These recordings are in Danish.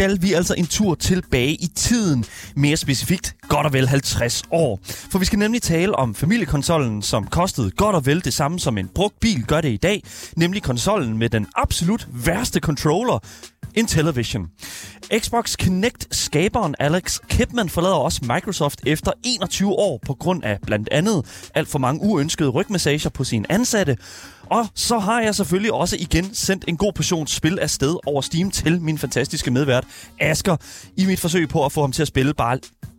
skal vi altså en tur tilbage i tiden, mere specifikt godt og vel 50 år. For vi skal nemlig tale om familiekonsollen, som kostede godt og vel det samme som en brugt bil gør det i dag, nemlig konsollen med den absolut værste controller, en television. Xbox Kinect-skaberen Alex Kipman forlader også Microsoft efter 21 år på grund af blandt andet alt for mange uønskede rygmassager på sine ansatte. Og så har jeg selvfølgelig også igen sendt en god portion spil afsted over Steam til min fantastiske medvært Asker i mit forsøg på at få ham til at spille bare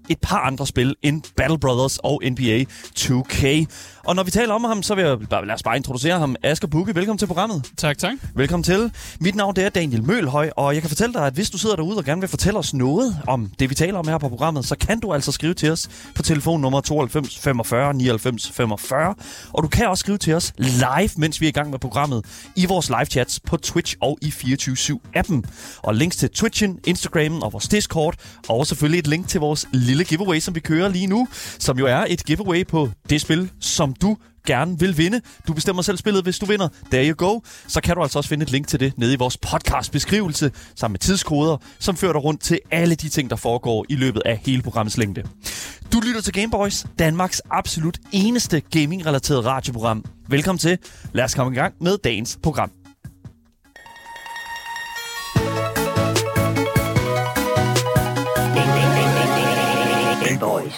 et par andre spil end Battle Brothers og NBA 2K. Og når vi taler om ham, så vil jeg bare, lad os bare introducere ham. Asger Bukke, velkommen til programmet. Tak, tak. Velkommen til. Mit navn det er Daniel Mølhøj, og jeg kan fortælle dig, at hvis du sidder derude og gerne vil fortælle os noget om det, vi taler om her på programmet, så kan du altså skrive til os på telefonnummer 92 45 99 45. Og du kan også skrive til os live, mens vi er i gang med programmet, i vores live chats på Twitch og i 24-7-appen. Og links til Twitchen, Instagram og vores Discord, og selvfølgelig et link til vores lille giveaway, som vi kører lige nu, som jo er et giveaway på det spil, som du gerne vil vinde. Du bestemmer selv spillet, hvis du vinder. There you go. Så kan du altså også finde et link til det nede i vores podcast beskrivelse, sammen med tidskoder, som fører dig rundt til alle de ting, der foregår i løbet af hele programmets længde. Du lytter til Gameboys, Danmarks absolut eneste gaming-relateret radioprogram. Velkommen til. Lad os komme i gang med dagens program.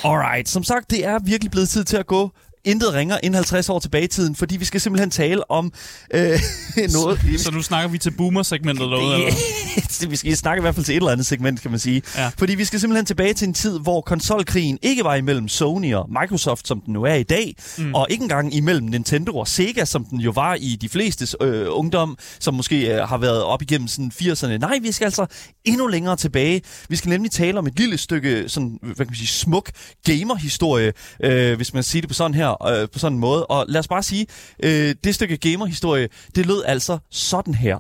Alright, som sagt, det er virkelig blevet tid til at gå intet ringer end 50 år tilbage i tiden, fordi vi skal simpelthen tale om øh, noget... Så nu snakker vi til boomer-segmentet eller? det, vi skal snakke i hvert fald til et eller andet segment, kan man sige. Ja. Fordi vi skal simpelthen tilbage til en tid, hvor konsolkrigen ikke var imellem Sony og Microsoft, som den nu er i dag, mm. og ikke engang imellem Nintendo og Sega, som den jo var i de flestes øh, ungdom, som måske øh, har været op igennem sådan 80'erne. Nej, vi skal altså endnu længere tilbage. Vi skal nemlig tale om et lille stykke sådan, hvad kan man sige, smuk gamerhistorie, øh, hvis man siger det på sådan her øh, på sådan en måde. Og lad os bare sige, øh, det stykke gamerhistorie, det lød altså sådan her.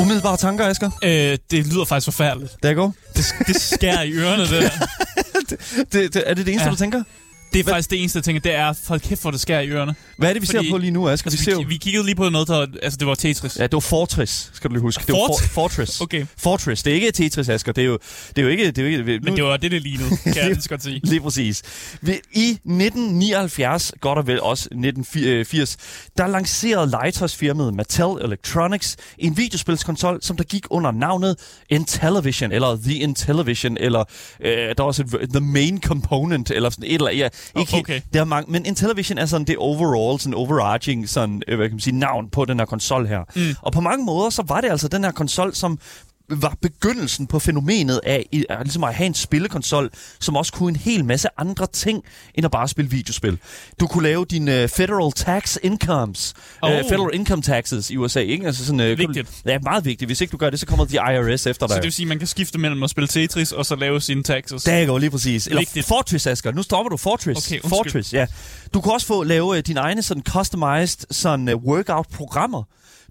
Umiddelbare tanker, Asger? Øh, det lyder faktisk forfærdeligt. Der går. Det, det skærer i ørerne, det der. det, det, det, er det det eneste. Ja. du tænker? Det er Hvad- faktisk det eneste, jeg tænker, det er, hold kæft, hvor det skærer i ørerne. Hvad er det, vi Fordi- ser på lige nu, Asger? Altså, vi ser vi, jo... vi kiggede lige på noget, der, altså det var Tetris. Ja, det var Fortress, skal du lige huske. Det var for, Fortress. Okay. Fortress. Det er ikke Tetris, Asger. Det er jo, det er jo ikke... Det er jo ikke Men det var det, det lignede, kan jeg lige godt sige. Lige præcis. I 1979, godt og vel også 1980, der lancerede legetøjsfirmaet Mattel Electronics en videospilskonsol, som der gik under navnet Intellivision, eller The Intellivision, eller øh, der er også et, The Main Component, eller sådan et eller ja, ikke helt- okay. Der er mange, men Intellivision er sådan det overall, sådan overarching sådan, øh, hvad kan man sige, navn på den her konsol her. Mm. Og på mange måder, så var det altså den her konsol, som var begyndelsen på fænomenet af, af ligesom at have en spillekonsol, som også kunne en hel masse andre ting, end at bare spille videospil. Du kunne lave dine uh, federal tax incomes, oh. Oh. uh, federal income taxes i USA, ikke? Altså sådan, uh, Vigtigt. Ja, meget vigtigt. Hvis ikke du gør det, så kommer de IRS efter dig. Så det vil sige, at man kan skifte mellem at spille Tetris og så lave sine taxes. Der går lige præcis. Eller Vigtigt. Fortress, Asger. Nu stopper du. Fortress. Okay, undskyld. Fortress, ja. Du kan også få lave uh, dine egne sådan customized sådan uh, workout-programmer.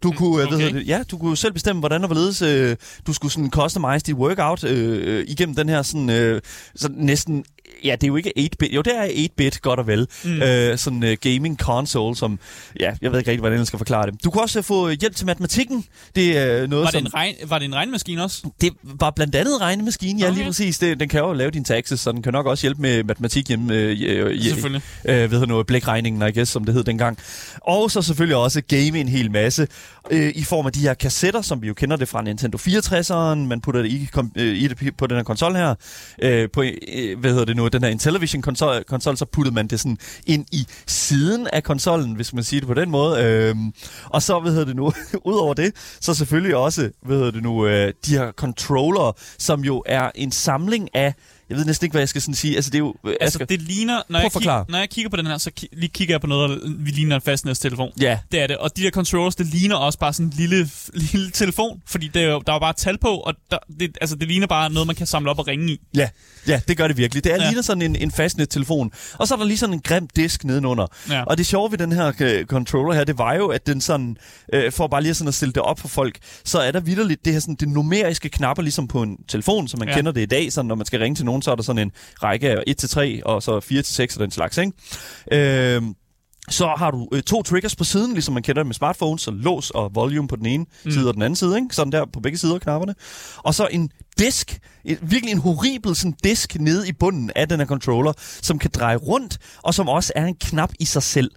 Du kunne, okay. okay. ved det, ja, du kunne selv bestemme, hvordan og hvorledes øh, du skulle sådan customize dit workout øh, øh, igennem den her sådan, øh, sådan næsten, ja, det er jo ikke 8-bit, jo, det er 8-bit, godt og vel, mm. øh, sådan øh, gaming console, som, ja, jeg ved ikke rigtig, hvordan jeg skal forklare det. Du kunne også øh, få hjælp til matematikken. Det er øh, noget, Var det, som... en regn, var det en regnmaskine også? Det var blandt andet regnemaskine, ja, Okay. lige præcis. Det, den kan jo lave dine taxes, så den kan nok også hjælpe med matematik hjemme. Øh, øh, Selvfølgelig. Øh, ved du noget, blækregningen, I guess, som det hed dengang. Og så selvfølgelig også game en hel masse øh, i form af de her kassetter, som vi jo kender det fra Nintendo 64'eren. Man putter det i, kom, øh, i det på den her konsol her. Øh, på, øh, hvad hedder det nu, den her Intellivision konsol, konsol, så puttede man det sådan ind i siden af konsollen, hvis man siger det på den måde. Øhm, og så, hvad hedder det nu, udover det, så selvfølgelig også, hvad hedder det nu, øh, de her controller, som jo er en samling af jeg ved næsten ikke, hvad jeg skal sådan sige. Altså, det er jo... Altså, Asger, det ligner... Når jeg, kig, når jeg kigger på den her, så ki- lige kigger jeg på noget, der vi ligner en fastnæstelefon. Ja, Det er det. Og de der controllers, det ligner også bare sådan en lille, lille telefon. Fordi det er jo, der er bare tal på, og der, det, altså, det ligner bare noget, man kan samle op og ringe i. ja, ja, det gør det virkelig. Det er Ja. ligner sådan en, en fastnet-telefon. Og så er der lige sådan en grim disk nedenunder. Ja. Og det sjove ved den her øh, controller her, det var jo, at den sådan, øh, for bare lige sådan at stille det op for folk, så er der vidderligt det her sådan, det numeriske knapper, ligesom på en telefon, som man ja. kender det i dag. Sådan, når man skal ringe til nogen, så er der sådan en række af 1-3, og så 4-6 og den slags, ikke? Øh, så har du øh, to triggers på siden, ligesom man kender det med smartphones, så lås og volume på den ene mm. side og den anden side, ikke? sådan der på begge sider af knapperne. Og så en disk, et, virkelig en horribel sådan disk nede i bunden af den her controller, som kan dreje rundt, og som også er en knap i sig selv.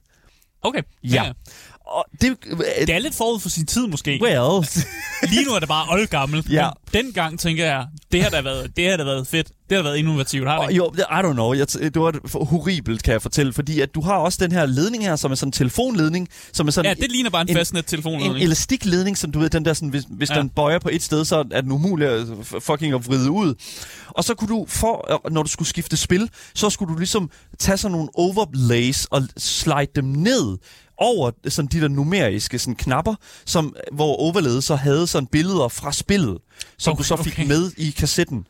Okay. Ja. Og det, øh, Det er lidt forud for sin tid, måske. well, Lige nu er det bare oldgammelt. Ja. Men dengang tænker jeg, det har da været, det har da været fedt. Det har været innovativt, har det ikke? jo, I don't know. Jeg, det var for horribelt, kan jeg fortælle. Fordi at du har også den her ledning her, som er sådan en telefonledning, som er sådan Ja, det ligner bare en, en- fastnet-telefon. en elastikledning, som du ved, den der sådan, hvis, hvis Ja. den bøjer på et sted, så er den umulig at fucking at vride ud. Og så kunne du, for, når du skulle skifte spil, så skulle du ligesom tage sådan nogle overlays og slide dem ned over sådan de der numeriske sådan knapper, som, hvor overlayet så havde sådan billeder fra spillet, som Okay, du så fik okay. med i kassetten.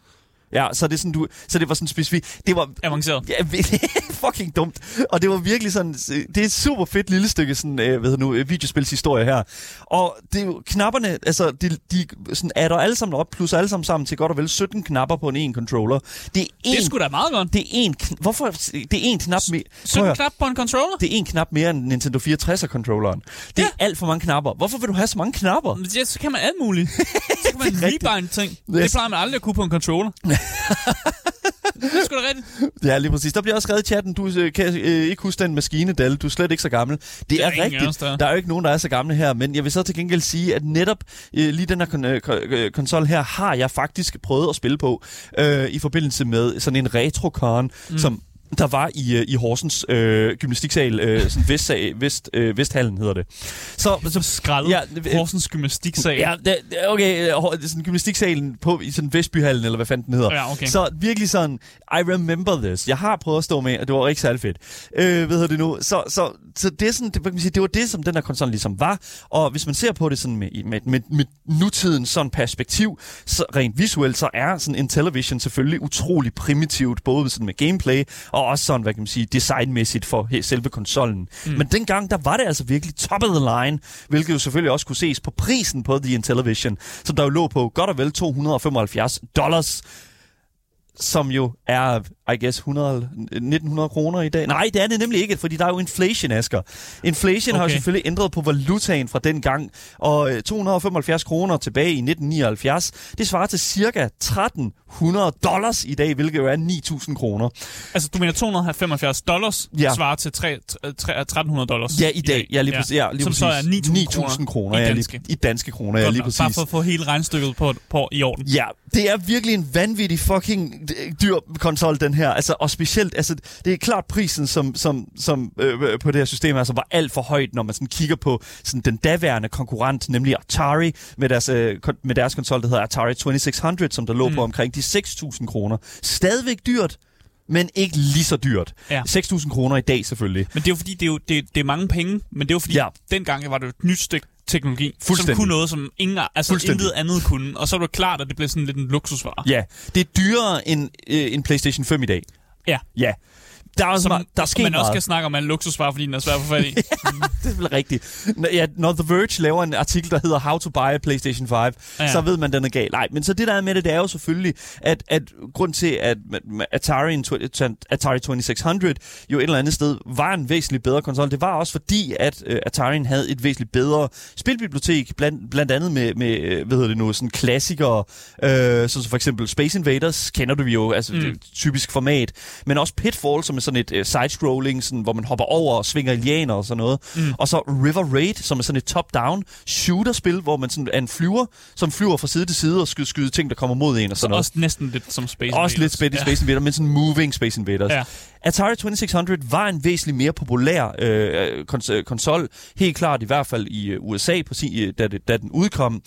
Ja, så det, er sådan, du, så det var sådan specifikt. Det var, Avanceret. Ja, fucking dumt. Og det var virkelig sådan, det er et super fedt lille stykke sådan, øh, hvad nu, øh, videospilshistorie her. Og det er jo, knapperne, altså, de, de sådan adder alle sammen op, plus alle sammen sammen til godt og vel 17 knapper på en en controller. Det er en, Det er sgu da meget godt. det er en, hvorfor, det er en knap mere, Prøv at 17 høre. knap på en controller? det er en knap mere end Nintendo 64-controlleren. Det er Ja. alt for mange knapper. Hvorfor vil du have så mange knapper? Ja, så kan man alt muligt. Så kan man Det er plejer man aldrig at kunne på en controller. det er sgu da rigtigt. Ja, lige præcis. Der bliver også skrevet i chatten, du øh, kan øh, ikke huske den maskine, Dal. Du er slet ikke så gammel. Det, det er er, rigtigt. os, der er. Der er jo ikke nogen, der er så gamle her, men jeg vil så til gengæld sige, at netop øh, lige den her kon- øh, øh, konsol her, har jeg faktisk prøvet at spille på øh, i forbindelse med sådan en retrokon, mm. som der var i, øh, i Horsens øh, gymnastiksal, øh, sådan Vestsag, Vest, øh, Vesthallen hedder det. Så, så Skraldet. Ja, øh, Horsens gymnastiksal. Ja, det, okay, øh, er sådan gymnastiksalen på, i sådan Vestbyhallen, eller hvad fanden den hedder. Ja, okay. Så virkelig sådan, I remember this. Jeg har prøvet at stå med, og det var ikke særlig fedt. Øh, hvad hedder det nu? Så, så, så det, er sådan, det, kan man sige, det var det, som den her konsol ligesom var. Og hvis man ser på det sådan med, med, med, med nutidens sådan perspektiv, så rent visuelt, så er sådan en television selvfølgelig utrolig primitivt, både sådan med gameplay, og også sådan, hvad kan man sige, designmæssigt for selve konsollen. Mm. Men dengang, der var det altså virkelig top of the line, hvilket jo selvfølgelig også kunne ses på prisen på The Intellivision, som der jo lå på godt og vel 275 dollars som jo er, I guess, 100, 1900 kroner i dag. Nej, det er det nemlig ikke, fordi der er jo inflation, Asger. Inflation okay. har jo selvfølgelig ændret på valutaen fra den gang, og øh, 275 kroner tilbage i 1979, det svarer til cirka 1300 dollars i dag, hvilket jo er 9000 kroner. Altså, du mener 275 dollars Ja. svarer til 3, 3, 1300 dollars Ja, i dag. Ja, lige præcis. Ja, lige Som præcis. så er 9000 9000 kroner. i ja, danske. Lige, I danske kroner, ja, Godt lige nok. præcis. Bare for at få hele regnstykket på, på i orden. Ja, det er virkelig en vanvittig fucking øh, dyr konsol, den her. Altså, og specielt, altså, det er klart prisen som, som, som øh, på det her system altså, var alt for højt, når man sådan kigger på sådan, den daværende konkurrent, nemlig Atari, med deres, øh, med deres konsol, der hedder Atari 2600, som der lå mm. på omkring de 6.000 kroner. Stadigvæk dyrt, men ikke lige så dyrt. Ja. 6.000 kroner i dag selvfølgelig. Men det er jo fordi, det er, jo, det, det er mange penge, men det er jo fordi, Ja. dengang var det et nyt stykke teknologi, som kunne noget, som ingen, altså intet andet kunne. Og så var det klart, at det blev sådan lidt en luksusvare. Ja, det er dyrere end øh, en PlayStation 5 i dag. Ja. Ja. Der er, Som, som, der er sket man også meget. kan snakke om, en luksusvare, fordi den er svær at få fat i. Det er vel rigtigt. Ja, når The Verge laver en artikel, der hedder How to buy a PlayStation 5, ja. Ja. så ved man, den er gal. Nej, men så det der er med det, det er jo selvfølgelig, at, at grund til, at at Atari, Atari 2600 jo et eller andet sted var en væsentligt bedre konsol, det var også fordi, at uh, Atari havde et væsentligt bedre spilbibliotek, blandt, blandt andet med, med øh, hvad hedder det nu, sådan klassikere, øh, som for eksempel Space Invaders, kender du jo, altså mm. det typisk format, men også Pitfall, som er sådan et uh, side-scrolling, sådan, hvor man hopper over og svinger lianer og sådan noget. Mm. Og så River Raid, som er sådan et top-down shooter-spil, hvor man sådan er en flyver, som flyver fra side til side og skyder, skyder ting, der kommer mod en og Så sådan noget. også næsten lidt som Space Også lidt Invaders. Space, Space Invader, men sådan moving Space Invaders. Ja. Atari 2600 var en væsentligt mere populær øh, kons- øh, konsol, helt klart i hvert fald i øh, USA, på sin, øh, da, det, da den udkom.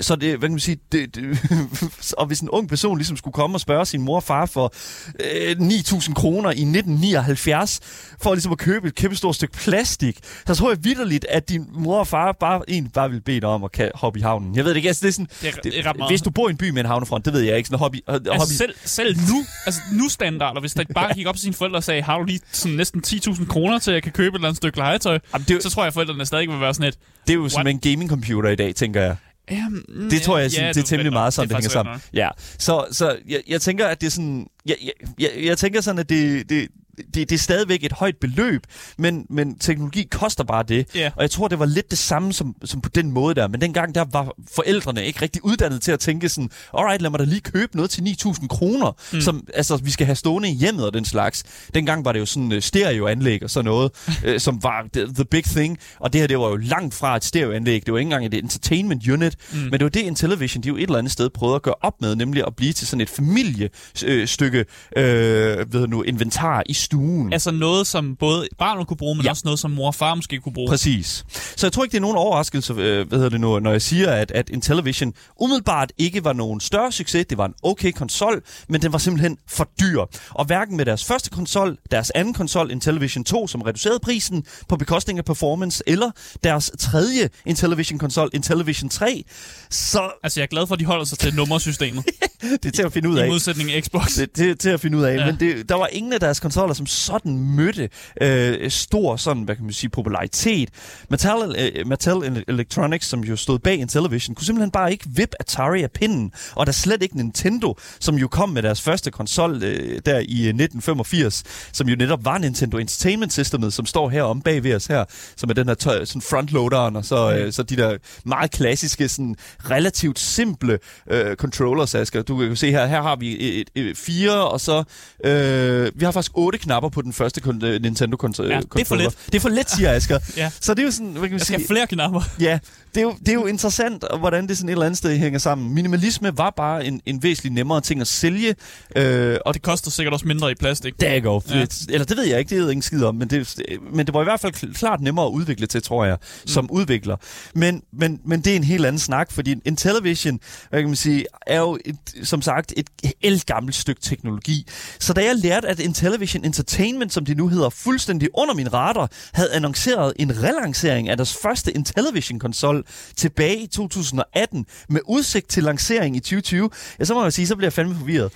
Så det, hvad kan man sige, det, det, og hvis en ung person ligesom skulle komme og spørge sin mor og far for øh, 9.000 kroner i 1979, for ligesom at købe et kæmpe stort stykke plastik, så tror jeg vidderligt, at din mor og far bare, egentlig bare ville bede dig om at hoppe i havnen. Jeg ved det ikke, altså det er sådan, Det er- det er ret meget. hvis du bor i en by med en havnefront, det ved jeg ikke, sådan hobby, hobby Altså selv, selv nu, altså nu standarder, hvis der bare gik op til sine forældre og sagde, har du lige sådan næsten 10.000 kroner til, at jeg kan købe et eller andet stykke legetøj, Jamen, det jo- så tror jeg, at forældrene stadig vil være sådan et, det er jo som en gaming computer i dag, tænker jeg. Jamen, Det tror jeg, ja, det er temmelig meget sådan, det, er hænger sammen. Ja, så, så jeg, jeg tænker, at det er sådan... Jeg, jeg, jeg, jeg tænker sådan, at det, det, det, det er stadigvæk et højt beløb, men, men teknologi koster bare det. Ja. Og jeg tror, det var lidt det samme som, som på den måde der. Men dengang der var forældrene ikke rigtig uddannet til at tænke sådan, alright, lad mig da lige købe noget til 9.000 kroner, mm. som altså, vi skal have stående i hjemmet og den slags. Dengang var det jo sådan uh, stereoanlæg og sådan noget, uh, som var the, the big thing. Og det her, det var jo langt fra et stereoanlæg. Det var ikke engang et entertainment unit. Mm. Men det var det, Intellivision, de jo et eller andet sted prøvede at gøre op med, nemlig at blive til sådan et familiestykke øh, ved nu, inventar i stuen. Altså noget, som både barnet kunne bruge, men Ja. også noget, som mor og far måske kunne bruge. Præcis. Så jeg tror ikke, det er nogen overraskelse, øh, hvad hedder det nu, når jeg siger, at, at Intellivision umiddelbart ikke var nogen større succes. Det var en okay konsol, men den var simpelthen for dyr. Og hverken med deres første konsol, deres anden konsol, Intellivision 2, som reducerede prisen på bekostning af performance, eller deres tredje Intellivision-konsol, Intellivision 3, så Altså, jeg er glad for, at de holder sig til nummersystemet, det er til at finde ud i af. modsætning til Xbox. Det, det er til at finde ud af. Ja. Men det, der var ingen af deres konsoller, som sådan mødte øh, stor sådan, hvad kan man sige, popularitet. Mattel, øh, Mattel Electronics, som jo stod bag Intellivision, kunne simpelthen bare ikke vippe Atari af pinden. Og der slet ikke Nintendo, som jo kom med deres første konsol øh, der i øh, 1985, som jo netop var Nintendo Entertainment Systemet, som står her om bag ved os her, som er den her tøj, sådan frontloaderen, og så, øh, så de der meget klassiske, sådan relativt simple øh, controllers, Asger. Du kan jo se her, her har vi et, et, et, fire, og så øh, vi har faktisk otte knapper på den første kon- øh, Nintendo Ja, det er for lidt. Det er for let, siger Asger. Ja. Så det er jo sådan, hvad kan man Jeg skal sige, flere knapper. Ja, det er, jo, det er jo interessant, hvordan det sådan et eller andet sted hænger sammen. Minimalisme var bare en, en væsentlig nemmere ting at sælge, øh, og Det koster sikkert også mindre i plastik. der går. Ja. Eller det ved jeg ikke, det ved jeg ingen skid om, men det, men det var i hvert fald kl- klart nemmere at udvikle til, tror jeg, som mm. udvikler. Men, men, men det er en helt anden snak, fordi en television, hvad kan man sige, er jo et, som sagt et elgammelt stykke teknologi. Så da jeg lærte, at Intellivision Entertainment, som de nu hedder, fuldstændig under min radar, havde annonceret en relancering af deres første Intellivision-konsol tilbage i 2018 med udsigt til lancering i 2020, ja, så må jeg sige, så bliver jeg fandme forvirret.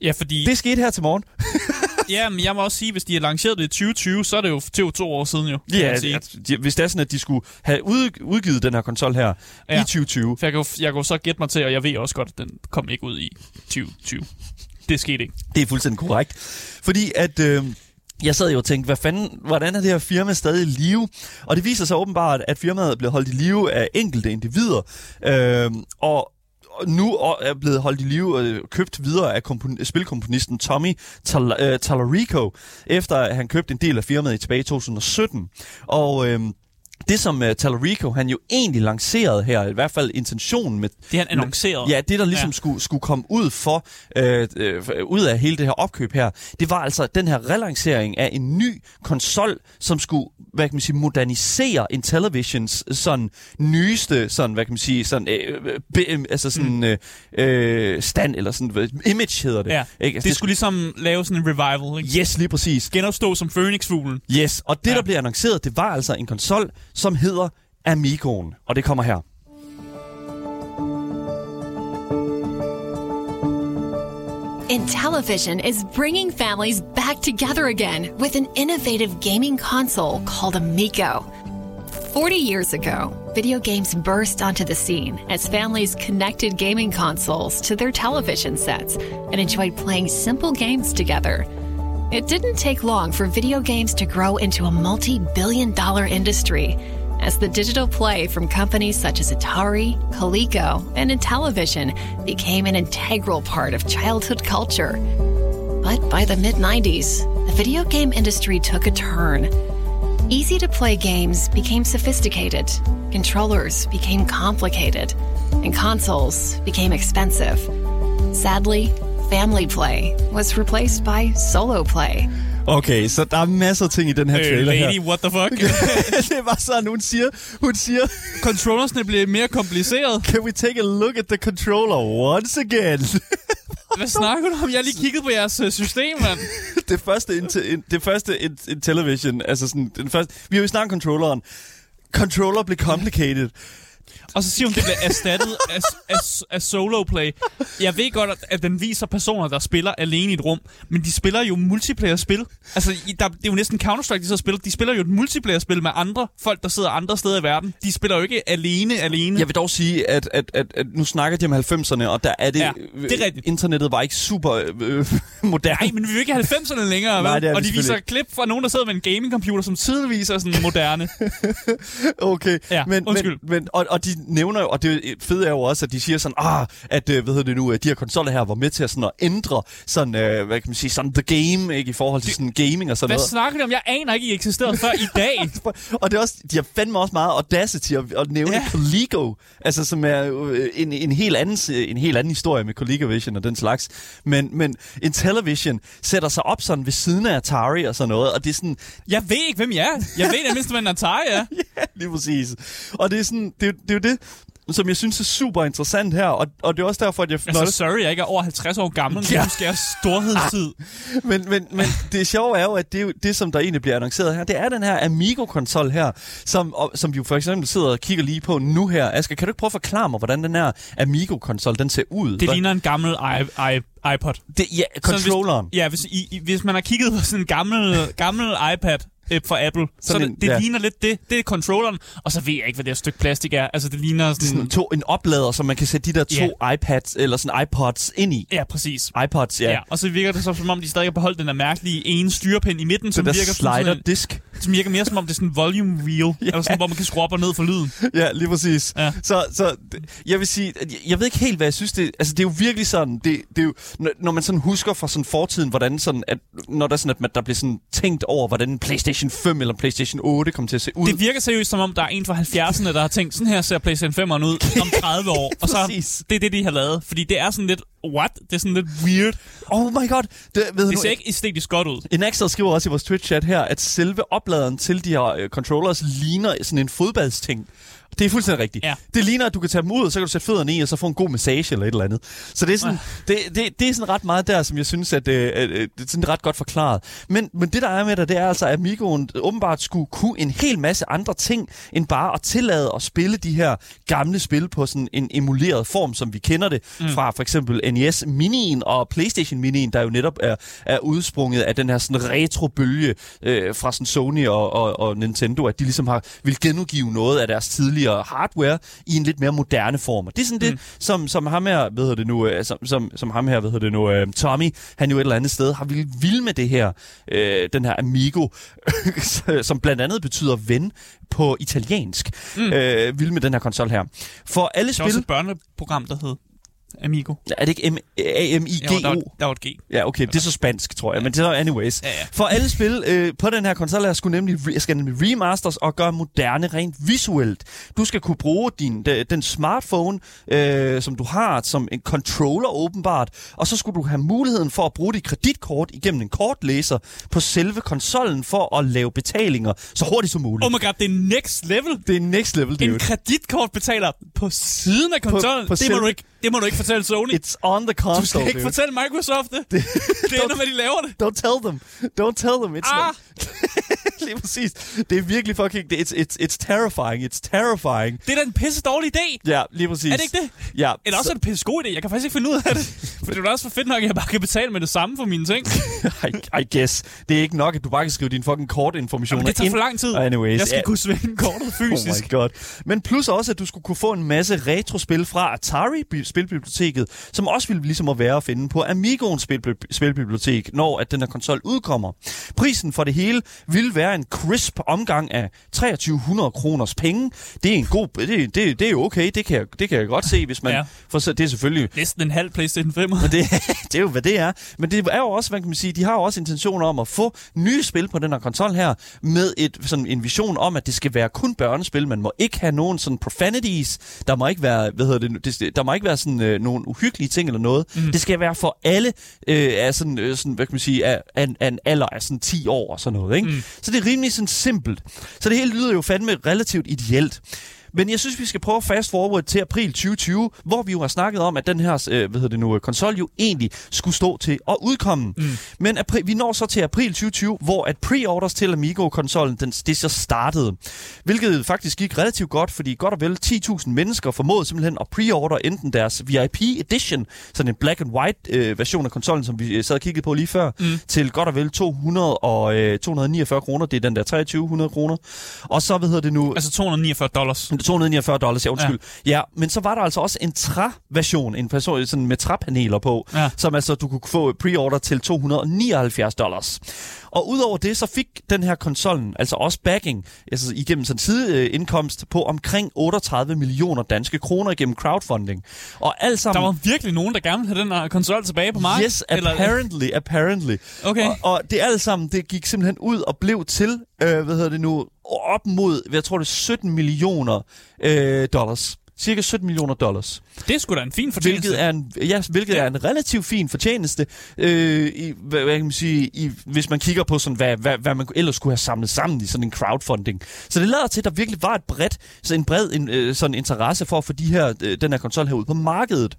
Ja, fordi... Det skete her til morgen. Ja, men jeg må også sige, hvis de har lanceret det i 2020, så er det jo til to år siden jo. Ja, man sige. at, de, hvis det er sådan, at de skulle have ud, udgivet den her konsol her. Ja. i 2020. For jeg kan, jo, jeg kan jo så gætte mig til, og jeg ved også godt, at den kom ikke ud i 2020. Det skete ikke. Det er fuldstændig korrekt. Fordi at... Øh, jeg sad jo og tænkte, hvad fanden, hvordan er det her firma stadig i live? Og det viser sig åbenbart, at firmaet er blevet holdt i live af enkelte individer. Øh, og nu er blevet holdt i live og købt videre af kompon- spilkomponisten Tommy Tal- øh, efter at han købte en del af firmaet i tilbage i 2017. Og øh, det, som uh, Tallarico han jo egentlig lancerede her, i hvert fald intentionen med... Det han annonceret. Ja, det der ligesom ja. Skulle, skulle komme ud for øh, øh, ud af hele det her opkøb her, det var altså den her relancering af en ny konsol, som skulle, hvad kan man sige, modernisere Intellivisions sådan nyeste, sådan, hvad kan man sige, sådan, øh, be, øh, altså sådan mm. øh, øh, stand, eller sådan, image hedder det. Ja, Ikke? Altså, det skulle ligesom lave sådan en revival, ikke? Yes, lige præcis. Genopstå som Phoenix-fuglen. Yes, og det. Ja. der blev annonceret, det var altså en konsol, som hedder Amigoen, og det kommer her. Intellivision is bringing families back together again with an innovative gaming console called Amico. 40 years ago, video games burst onto the scene as families connected gaming consoles to their television sets and enjoyed playing simple games together. It didn't take long for video games to grow into a multi billion dollar industry as the digital play from companies such as Atari, Coleco, and Intellivision became an integral part of childhood culture. But by the mid 90s, the video game industry took a turn. Easy to play games became sophisticated, controllers became complicated, and consoles became expensive. Sadly, family play was replaced by solo play. Okay, så der er masser af ting i den her Øh, trailer lady, her. what the fuck? det var sådan, hun siger, hun siger, Controllersne bliver mere kompliceret. can we take a look at the controller once again? Hvad snakker du om? Jeg har lige kigget på jeres øh, system, mand. det første, in, det første in, in television, altså sådan, den første, vi har jo snakket om controlleren. Controller blev complicated. Og så siger hun, det bliver erstattet af, af, af solo play. Jeg ved godt, at- den viser personer, der spiller alene i et rum, men de spiller jo multiplayer-spil. Altså, der, det er jo næsten Counter-Strike, de så spiller. De spiller jo et multiplayer-spil med andre folk, der sidder andre steder i verden. De spiller jo ikke alene, alene. Jeg vil dog sige, at, at, at, at nu snakker de om 90'erne, og der er det... Ja, det er rigtigt. Internettet var ikke super øh, moderne. Nej, men vi er jo ikke i 90'erne længere? Nej, det er Og de viser klip fra nogen, der sidder med en gaming-computer, som tydeligvis er sådan moderne. Okay, Ja, men, undskyld. men, men og, og de nævner jo, og det fede er jo også, at de siger sådan, ah, at, øh, hvad hedder det nu, at de her konsoller her var med til at, sådan, at ændre sådan, øh, hvad kan man sige, sådan the game, ikke, i forhold til sådan gaming og sådan Hvad noget. snakker de om? Jeg aner ikke, I eksisterede før i dag. Og det er også, de har fandme også meget audacity at, at nævne Ja. Coleco, altså som er øh, en, en, helt anden, en helt anden historie med ColecoVision og den slags. Men, men Intellivision sætter sig op sådan ved siden af Atari og sådan noget, og det er sådan, Jeg ved ikke, hvem I er. Jeg ved det mindste, hvad en Atari er. ja, lige præcis. Og det er sådan, det, er det jo det, som jeg synes er super interessant her, og, og det er også derfor, at jeg... Altså, sorry, jeg ikke er over 50 år gammel, men Ja. nu skal jeg storhedstid. Men, men, men det sjove er jo, at det, er det, som der egentlig bliver annonceret her, det er den her Amigo-konsol her, som, og, som vi jo for eksempel sidder og kigger lige på nu her. Asger, kan du ikke prøve at forklare mig, hvordan den her Amigo-konsol, den ser ud? Det ligner en gammel i, i, iPod. det, ja, controlleren. Hvis, ja, hvis, I, I- hvis man har kigget på sådan en gammel, gammel iPad øh, fra Apple, så Sådan det, en- det ja. ligner lidt det. Det er controlleren, og så ved jeg ikke, hvad det her stykke plastik er. Altså, det ligner Det er sådan... sådan to, en oplader, som man kan sætte de der to Ja. iPads, eller sådan iPods ind i. Ja, præcis. iPods, ja. Ja. og så virker det så, som om de stadig har beholdt den der mærkelige ene styrepind i midten, Så som der virker, slider sådan, en- disk. Som virker mere som om det er sådan en volume wheel, ja. eller sådan, hvor man kan skrue op og ned for lyden. Ja, lige præcis. Ja. Så, så jeg vil sige, jeg- ved ikke helt, hvad jeg synes. Det, altså, det er jo virkelig sådan, det, det er jo, når, man sådan husker fra sådan fortiden, hvordan sådan, at, når der, er sådan, at man, der bliver sådan tænkt over, hvordan en PlayStation 5 eller en PlayStation 8 kommer til at se ud. Det virker seriøst som om, der er en fra 70'erne, der har tænkt, sådan her ser PlayStation 5'eren ud om 30 år. og så det er det, de har lavet. Fordi det er sådan lidt, what? Det er sådan lidt weird. oh my god. Det, ved Det nu, ser ikke æstetisk godt ud. En ekstra skriver også i vores Twitch-chat her, at selve opladeren til de her øh, controllers ligner sådan en fodboldsting. Det er fuldstændig rigtigt. Ja. Det ligner, at du kan tage dem ud, og så kan du sætte fødderne i, og så få en god massage eller et eller andet. Så det er sådan, det, det, det er sådan ret meget der, som jeg synes, at, øh, øh, det er sådan ret godt forklaret. Men, men det, der er med det, det er altså, at Amigoen åbenbart skulle kunne en hel masse andre ting, end bare at tillade at spille de her gamle spil på sådan en emuleret form, som vi kender det mm. fra for eksempel NES Mini'en og PlayStation Mini'en, der jo netop er, er udsprunget af den her sådan retro-bølge øh, fra sådan Sony og, og, og Nintendo, at de ligesom har vil genudgive noget af deres tidligere hardware i en lidt mere moderne form. Og det er sådan mm. det, som, som ham her, hvad hedder det nu, øh, som, som, som ham her, hvad hedder det nu, øh, Tommy, han jo et eller andet sted har vil vild med det her, øh, den her Amigo, som blandt andet betyder ven på italiensk, mm. øh, vild med den her konsol her. For alle Der var også spil, et børneprogram, der hed Amigo. er det ikke M- A-M-I-G-O? Jo, der, var, der var et G. Ja, okay, det er så spansk, tror jeg, men det er anyways. Ja, ja. For alle spil øh, på den her konsol her skulle nemlig, re- skal nemlig remasters og gøre moderne rent visuelt. Du skal kunne bruge din, de, den smartphone, øh, som du har, som en controller åbenbart, og så skulle du have muligheden for at bruge dit kreditkort igennem en kortlæser på selve konsollen for at lave betalinger så hurtigt som muligt. Oh my god, det er next level. det er next level, En dude. kreditkortbetaler på siden af konsollen. på det, må du ikke, det må du ikke fortælle Sony. It's on the console, du skal ikke dude. fortælle Microsoft det. Det, det ender med, at de laver det. Don't tell them. Don't tell them. It's Ah. not... Lige præcis. Det er virkelig fucking... It's, it's, it's terrifying. It's terrifying. Det er da en pisse dårlig idé. Ja, lige præcis. Er det ikke det? Ja. Eller også er det en pisse god idé. Jeg kan faktisk ikke finde ud af det. For det er også for fedt nok, at jeg bare kan betale med det samme for mine ting. I, I guess. Det er ikke nok, at du bare kan skrive dine fucking kortinformationer Men det tager ind. for lang tid. Anyways, jeg skal ja. kunne svinge kortet fysisk. Oh my god. Men plus også, at du skulle kunne få en masse retrospil fra Atari-spilbiblioteket, som også ville ligesom at være at finde på Amigoens spilbi- spilbibliotek, når at den her konsol udkommer. Prisen for det hele ville være en crisp omgang af 2300 kroners penge. Det er en god, det, det, det er okay, det kan, jeg, det kan jeg godt se, hvis man, ja. For så, det er selvfølgelig Næsten en halv PlayStation 5. men det, det er jo, hvad det er. Men det er jo også, hvad kan man sige, de har jo også intentioner om at få nye spil på den her konsol her, med et, sådan en vision om, at det skal være kun børnespil. Man må ikke have nogen sådan profanities. Der må ikke være, hvad hedder det, det der må ikke være sådan øh, nogle uhyggelige ting eller noget. Mm. Det skal være for alle øh, af sådan, øh, sådan, hvad kan man sige, af, af, af en alder af sådan 10 år og sådan noget. Ikke? Mm. Så det er rimelig sådan simpelt. Så det hele lyder jo fandme relativt ideelt. Men jeg synes, vi skal prøve at fast forward til april 2020, hvor vi jo har snakket om, at den her øh, hvad hedder det nu, konsol jo egentlig skulle stå til at udkomme. Mm. Men april, vi når så til april 2020, hvor at pre-orders til Amigo-konsollen, den, det så startede. Hvilket faktisk gik relativt godt, fordi godt og vel 10.000 mennesker formåede simpelthen at pre-order enten deres VIP edition, sådan en black and white øh, version af konsollen, som vi øh, sad og kiggede på lige før, mm. til godt og vel 200 og, øh, 249 kroner. Det er den der 2300 kroner. Og så, hvad hedder det nu? Altså 249 dollars. 249 dollars, ja, undskyld. Ja. ja, men så var der altså også en træ-version, en person sådan med træpaneler på, Ja. som altså du kunne få pre-order til 279 dollars. Og udover det, så fik den her konsollen altså også backing, altså igennem sådan sideindkomst på omkring 38 millioner danske kroner igennem crowdfunding. Og alt Der sammen... var virkelig nogen, der gerne ville have den her konsol tilbage på markedet. Yes, apparently, apparently. Okay. Og, og det alt sammen, det gik simpelthen ud og blev til, øh, hvad hedder det nu, op mod, jeg tror det er 17 millioner øh, dollars. Cirka 17 millioner dollars. Det er sgu da en fin fortjeneste. Hvilket er en, ja, hvilket Ja. er en relativt fin fortjeneste, øh, i, hvad, hvad kan man sige, i, hvis man kigger på, sådan, hvad, hvad, hvad man ellers kunne have samlet sammen i sådan en crowdfunding. Så det lader til, at der virkelig var et bredt, så en bred en, øh, sådan interesse for at få de her, øh, den her konsol her ud på markedet.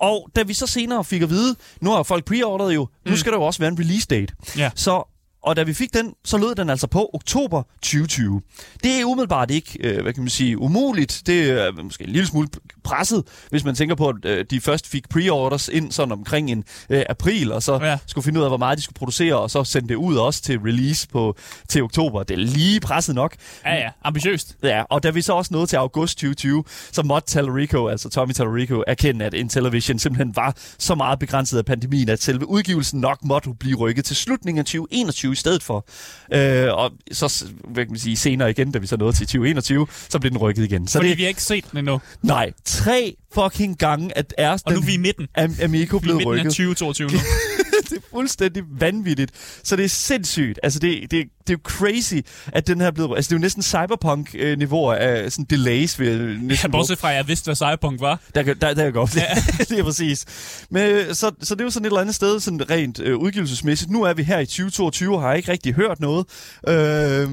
Og da vi så senere fik at vide, nu har folk preordret jo, nu skal der jo også være en release date. Ja. Så, og da vi fik den, så lød den altså på oktober 2020. Det er umiddelbart ikke, øh, hvad kan man sige, umuligt. Det er måske en lille smule presset, hvis man tænker på, at øh, de først fik pre-orders ind sådan omkring en øh, april, og så Ja. skulle finde ud af, hvor meget de skulle producere, og så sende det ud også til release på, til oktober. Det er lige presset nok. Ja, ja. Ambitiøst. Ja, og da vi så også nåede til august 2020, så måtte Tallarico, altså Tommy Tallarico, erkende, at Intellivision simpelthen var så meget begrænset af pandemien, at selve udgivelsen nok måtte blive rykket til slutningen af 2021 i stedet for. Øh, og så hvad kan man sige, senere igen, da vi så nåede til 2021, så blev den rykket igen. Så Fordi det, vi har ikke set den endnu. nej, tre fucking gange, at er Og nu er vi i midten. Am- Amigo Vi er blevet midten af rykket. 2022 nu. det er fuldstændig vanvittigt. Så det er sindssygt. Altså, det, det, det er jo crazy, at den her er blevet... Altså, det er jo næsten cyberpunk-niveauer af sådan delays. Ved, Ja, næsten bortset fra, at jeg vidste, hvad Cyberpunk var. der, kan- der, der kan godt. Ja. det er præcis. Men, øh, så, så det er jo sådan et eller andet sted, sådan rent øh, udgivelsesmæssigt. Nu er vi her i 2022 og har ikke rigtig hørt noget. Øh,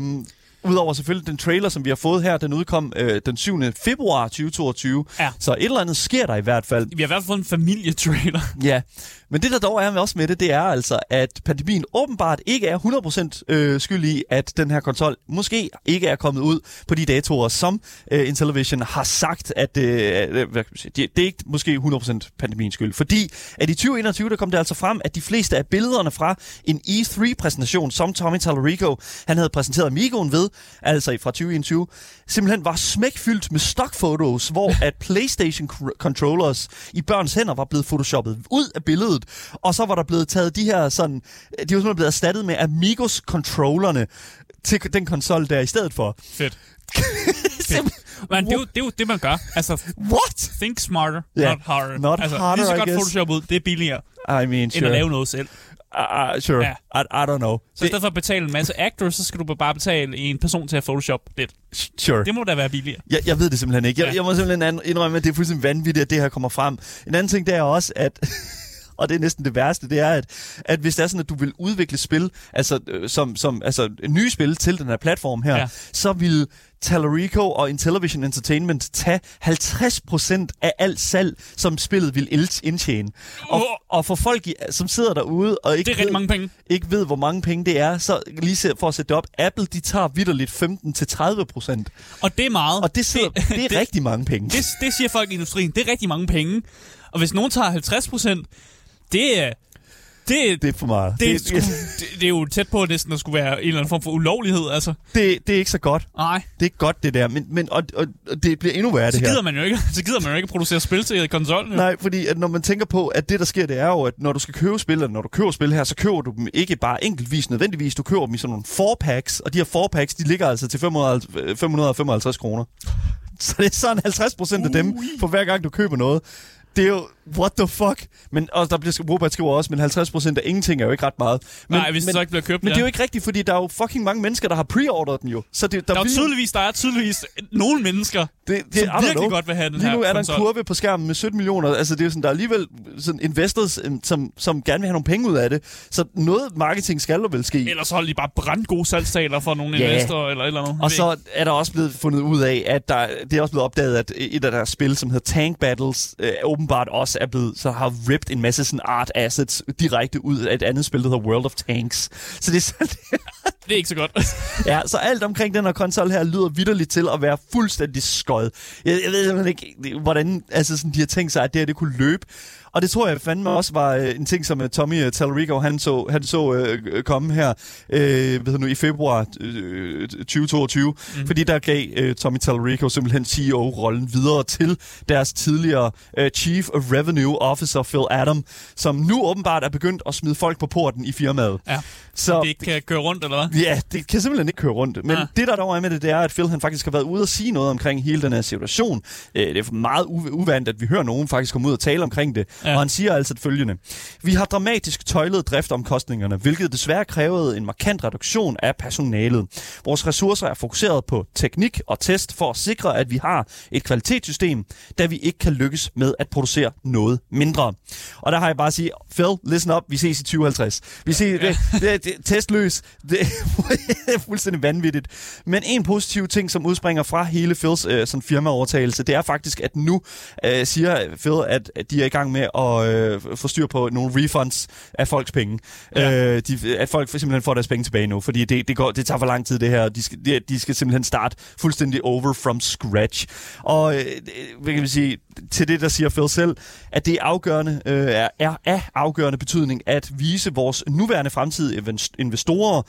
Udover selvfølgelig den trailer, som vi har fået her, den udkom øh, den 7. februar 2022. Ja. Så et eller andet sker der i hvert fald. Vi har i hvert fald fået en familietrailer. Ja, men det der dog er med også med det, det er altså, at pandemien åbenbart ikke er 100% øh, skyld i, at den her konsol måske ikke er kommet ud på de datoer, som øh, Intellivision har sagt, at øh, øh, hvad kan sige, det, det er ikke måske 100% pandemiens skyld. Fordi at i 2021, der kom det altså frem, at de fleste af billederne fra en E3-præsentation, som Tommy Tallarico, han havde præsenteret Amigoen ved, altså fra 2021, simpelthen var smækfyldt med stockfotos, hvor at PlayStation cr- controllers i børns hænder var blevet photoshoppet ud af billedet, og så var der blevet taget de her sådan, de var simpelthen blevet erstattet med Amigos controllerne til den konsol der i stedet for. Fedt. Men det er, jo, det er jo det, man gør. Altså, What? think smarter, Ja, not harder. not altså, harder, lige så godt. Photoshop ud, det er billigere, I mean, end sure. at lave noget selv. Uh, sure. Ja. I, I don't know. Så i stedet for at betale en masse actors, så skal du bare betale en person til at Photoshop lidt. Sure. Det må da være billigere. Jeg, jeg ved det simpelthen ikke. Jeg, Ja. jeg må simpelthen indrømme, at det er fuldstændig vanvittigt, at det her kommer frem. En anden ting, det er også, at... Og det er næsten det værste, det er, at, at hvis det er sådan, at du vil udvikle spil, altså, øh, som, som, altså nye spil til den her platform her, ja. så vil Tallarico og Intellivision Entertainment tage 50% af alt salg, som spillet vil il- indtjene. Og, og for folk, som sidder derude og ikke Det er ved, mange penge. ikke ved, hvor mange penge det er, så lige se- for at sætte det op, Apple, de tager vidderligt 15-30%. Og det er meget. Og det, sidder, det, det er rigtig mange penge. det, det siger folk i industrien. Det er rigtig mange penge. Og hvis nogen tager 50 procent, det er... Det, Det er for meget. det, det, sgu, det, det er jo tæt på næsten at skulle være en eller anden form for ulovlighed, altså. det, det er ikke så godt. Nej, Det er ikke godt, det der. Men, men, og, og, og det bliver endnu værre, det så her. gider man jo ikke, så gider man jo ikke producere spil til konsollen. jo. Nej, fordi at når man tænker på, at det der sker, det er jo, at når du skal købe spil, eller når du køber spil her, så køber du dem ikke bare enkeltvis nødvendigvis, du køber dem i sådan nogle 4-packs, og de her 4-packs, de ligger altså til 500, øh, 555 kroner. Så det er sådan 50 procent af dem, for hver gang du køber noget. Det er jo, what the fuck? Men, og der bliver Robert skriver også, men 50 procent af ingenting er jo ikke ret meget. Men, Nej, hvis det men, så ikke bliver købt, men ja. det er jo ikke rigtigt, fordi der er jo fucking mange mennesker, der har pre-ordret den jo. Så det, der, Der er bliver- tydeligvis, der er tydeligvis nogle mennesker, det, det, som virkelig know. godt vil have den Lige her nu er der en konsol. kurve på skærmen med 17 millioner. Altså, det er jo sådan, der er alligevel sådan investors, øhm, som, som gerne vil have nogle penge ud af det. Så noget marketing skal der vel ske. Ellers holder de bare brandgode salgstaler for nogle Ja. investorer eller et eller andet. Og så er der også blevet fundet ud af, at der, det er også blevet opdaget, at et af deres spil, som hedder Tank Battles, øh, åbenbart også er blevet, så har ripped en masse sådan art assets direkte ud af et andet spil, der hedder World of Tanks. Så det er sådan, Det er ikke så godt. Ja, så alt omkring den her konsol her lyder vidderligt til at være fuldstændig skød. Jeg, jeg ved simpelthen ikke, hvordan altså sådan, de har tænkt sig, at det her det kunne løbe. Og det tror jeg fandme også var øh, en ting, som øh, Tommy uh, Tallarico, han så, han så øh, komme her øh, ved nu, i februar øh, 2022. Mm. Fordi der gav øh, Tommy Tallarico simpelthen CEO-rollen videre til deres tidligere øh, Chief of Revenue Officer, Phil Adam, som nu åbenbart er begyndt at smide folk på porten i firmaet. Ja. Så Det ikke kan køre rundt, eller hvad? Ja, det kan simpelthen ikke køre rundt. Men Ja. det, der dog er med det, det er, at Phil han faktisk har været ude og sige noget omkring hele den her situation. Øh, Det er meget uv- uvandt, at vi hører nogen faktisk komme ud og tale omkring det. Ja. Ja. Og han siger altså følgende. Vi har dramatisk tøjlet driftomkostningerne, hvilket desværre krævede en markant reduktion af personalet. Vores ressourcer er fokuseret på teknik og test for at sikre, at vi har et kvalitetssystem, da vi ikke kan lykkes med at producere noget mindre. Og der har jeg bare at sige, Phil, listen up, vi ses i 2050. Vi ses, det, det, det, testløs, det er fuldstændig vanvittigt. Men en positiv ting, som udspringer fra hele Phils øh, sådan firmaovertagelse, det er faktisk, at nu øh, siger Phil, at, at de er i gang med at øh, få styr på nogle refunds af folks penge. Ja. Øh, de, at folk simpelthen får deres penge tilbage nu, fordi det, det, går, det tager for lang tid det her, og de skal, de, de skal simpelthen starte fuldstændig over from scratch. Og øh, hvad kan vi sige, til det, der siger Phil selv, at det er afgørende, øh, er, er af afgørende betydning at vise vores nuværende fremtidige invest- investorer,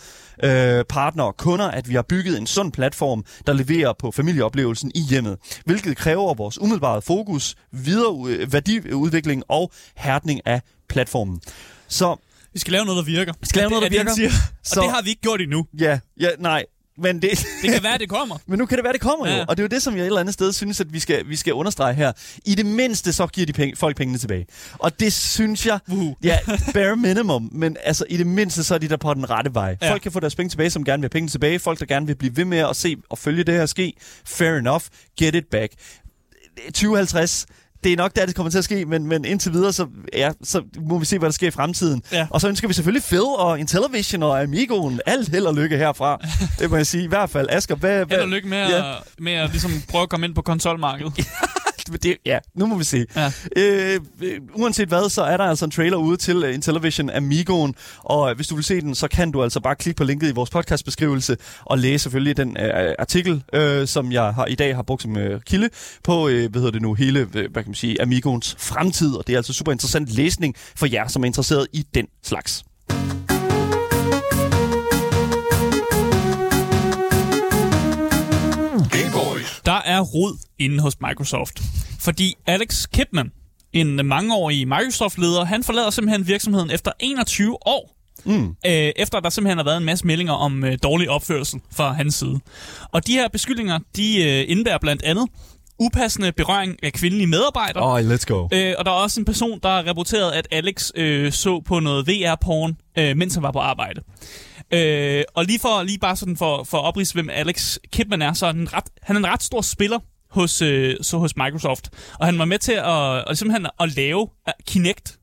øh, partnere og kunder, at vi har bygget en sund platform, der leverer på familieoplevelsen i hjemmet, hvilket kræver vores umiddelbare fokus, videre øh, værdiudvikling og hærdning af platformen. Så Vi skal lave noget, der virker. Vi skal lave Det noget, er der det, virker. Siger. Så- Og det har vi ikke gjort endnu. ja, ja nej, men det... Det kan være, det kommer. Men nu kan det være, det kommer Ja. jo. Og det er jo det, som jeg et eller andet sted synes, at vi skal, vi skal understrege her. I det mindste, så giver de penge, folk pengene tilbage. Og det synes jeg, Uhu. ja, bare minimum. Men altså, i det mindste, så er de der på den rette vej. Ja. Folk kan få deres penge tilbage, som gerne vil have penge tilbage. Folk, der gerne vil blive ved med at se og følge det her ske. Fair enough. Get it back. 2050, det er nok der, det kommer til at ske, men, men indtil videre, så, ja, så må vi se, hvad der sker i fremtiden. Ja. Og så ønsker vi selvfølgelig Phil og Intellivision og Amigoen alt held og lykke herfra. det må jeg sige. I hvert fald, Asger, hvad... Held hvad og lykke med, ja. at, med at ligesom prøve at komme ind på konsolmarkedet. Det, ja, nu må vi se. Ja. Øh, øh, uanset hvad, så er der altså en trailer ude til uh, Intellivision Amigoen, og øh, hvis du vil se den, så kan du altså bare klikke på linket i vores podcastbeskrivelse og læse selvfølgelig den øh, artikel, øh, som jeg har i dag har brugt som øh, kilde på, øh, hvad hedder det nu, hele, øh, hvad kan man sige, Amigoens fremtid, og det er altså super interessant læsning for jer, som er interesseret i den slags. Der er rod inde hos Microsoft. Fordi Alex Kipman, en mangeårig Microsoft-leder, han forlader simpelthen virksomheden efter 21 år. Mm. Øh, efter der simpelthen har været en masse meldinger om øh, dårlig opførsel fra hans side. Og de her beskyldninger, de øh, indebærer blandt andet upassende berøring af kvindelige medarbejdere. Oh, let's go. Øh, og der er også en person, der har rapporteret, at Alex øh, så på noget VR-porn, øh, mens han var på arbejde. Øh, og lige for lige bare sådan for, for at oprise, hvem Alex Kidman er, så er han, en ret, han er en ret stor spiller hos, øh, så hos Microsoft. Og han var med til at, og simpelthen at lave Kinect.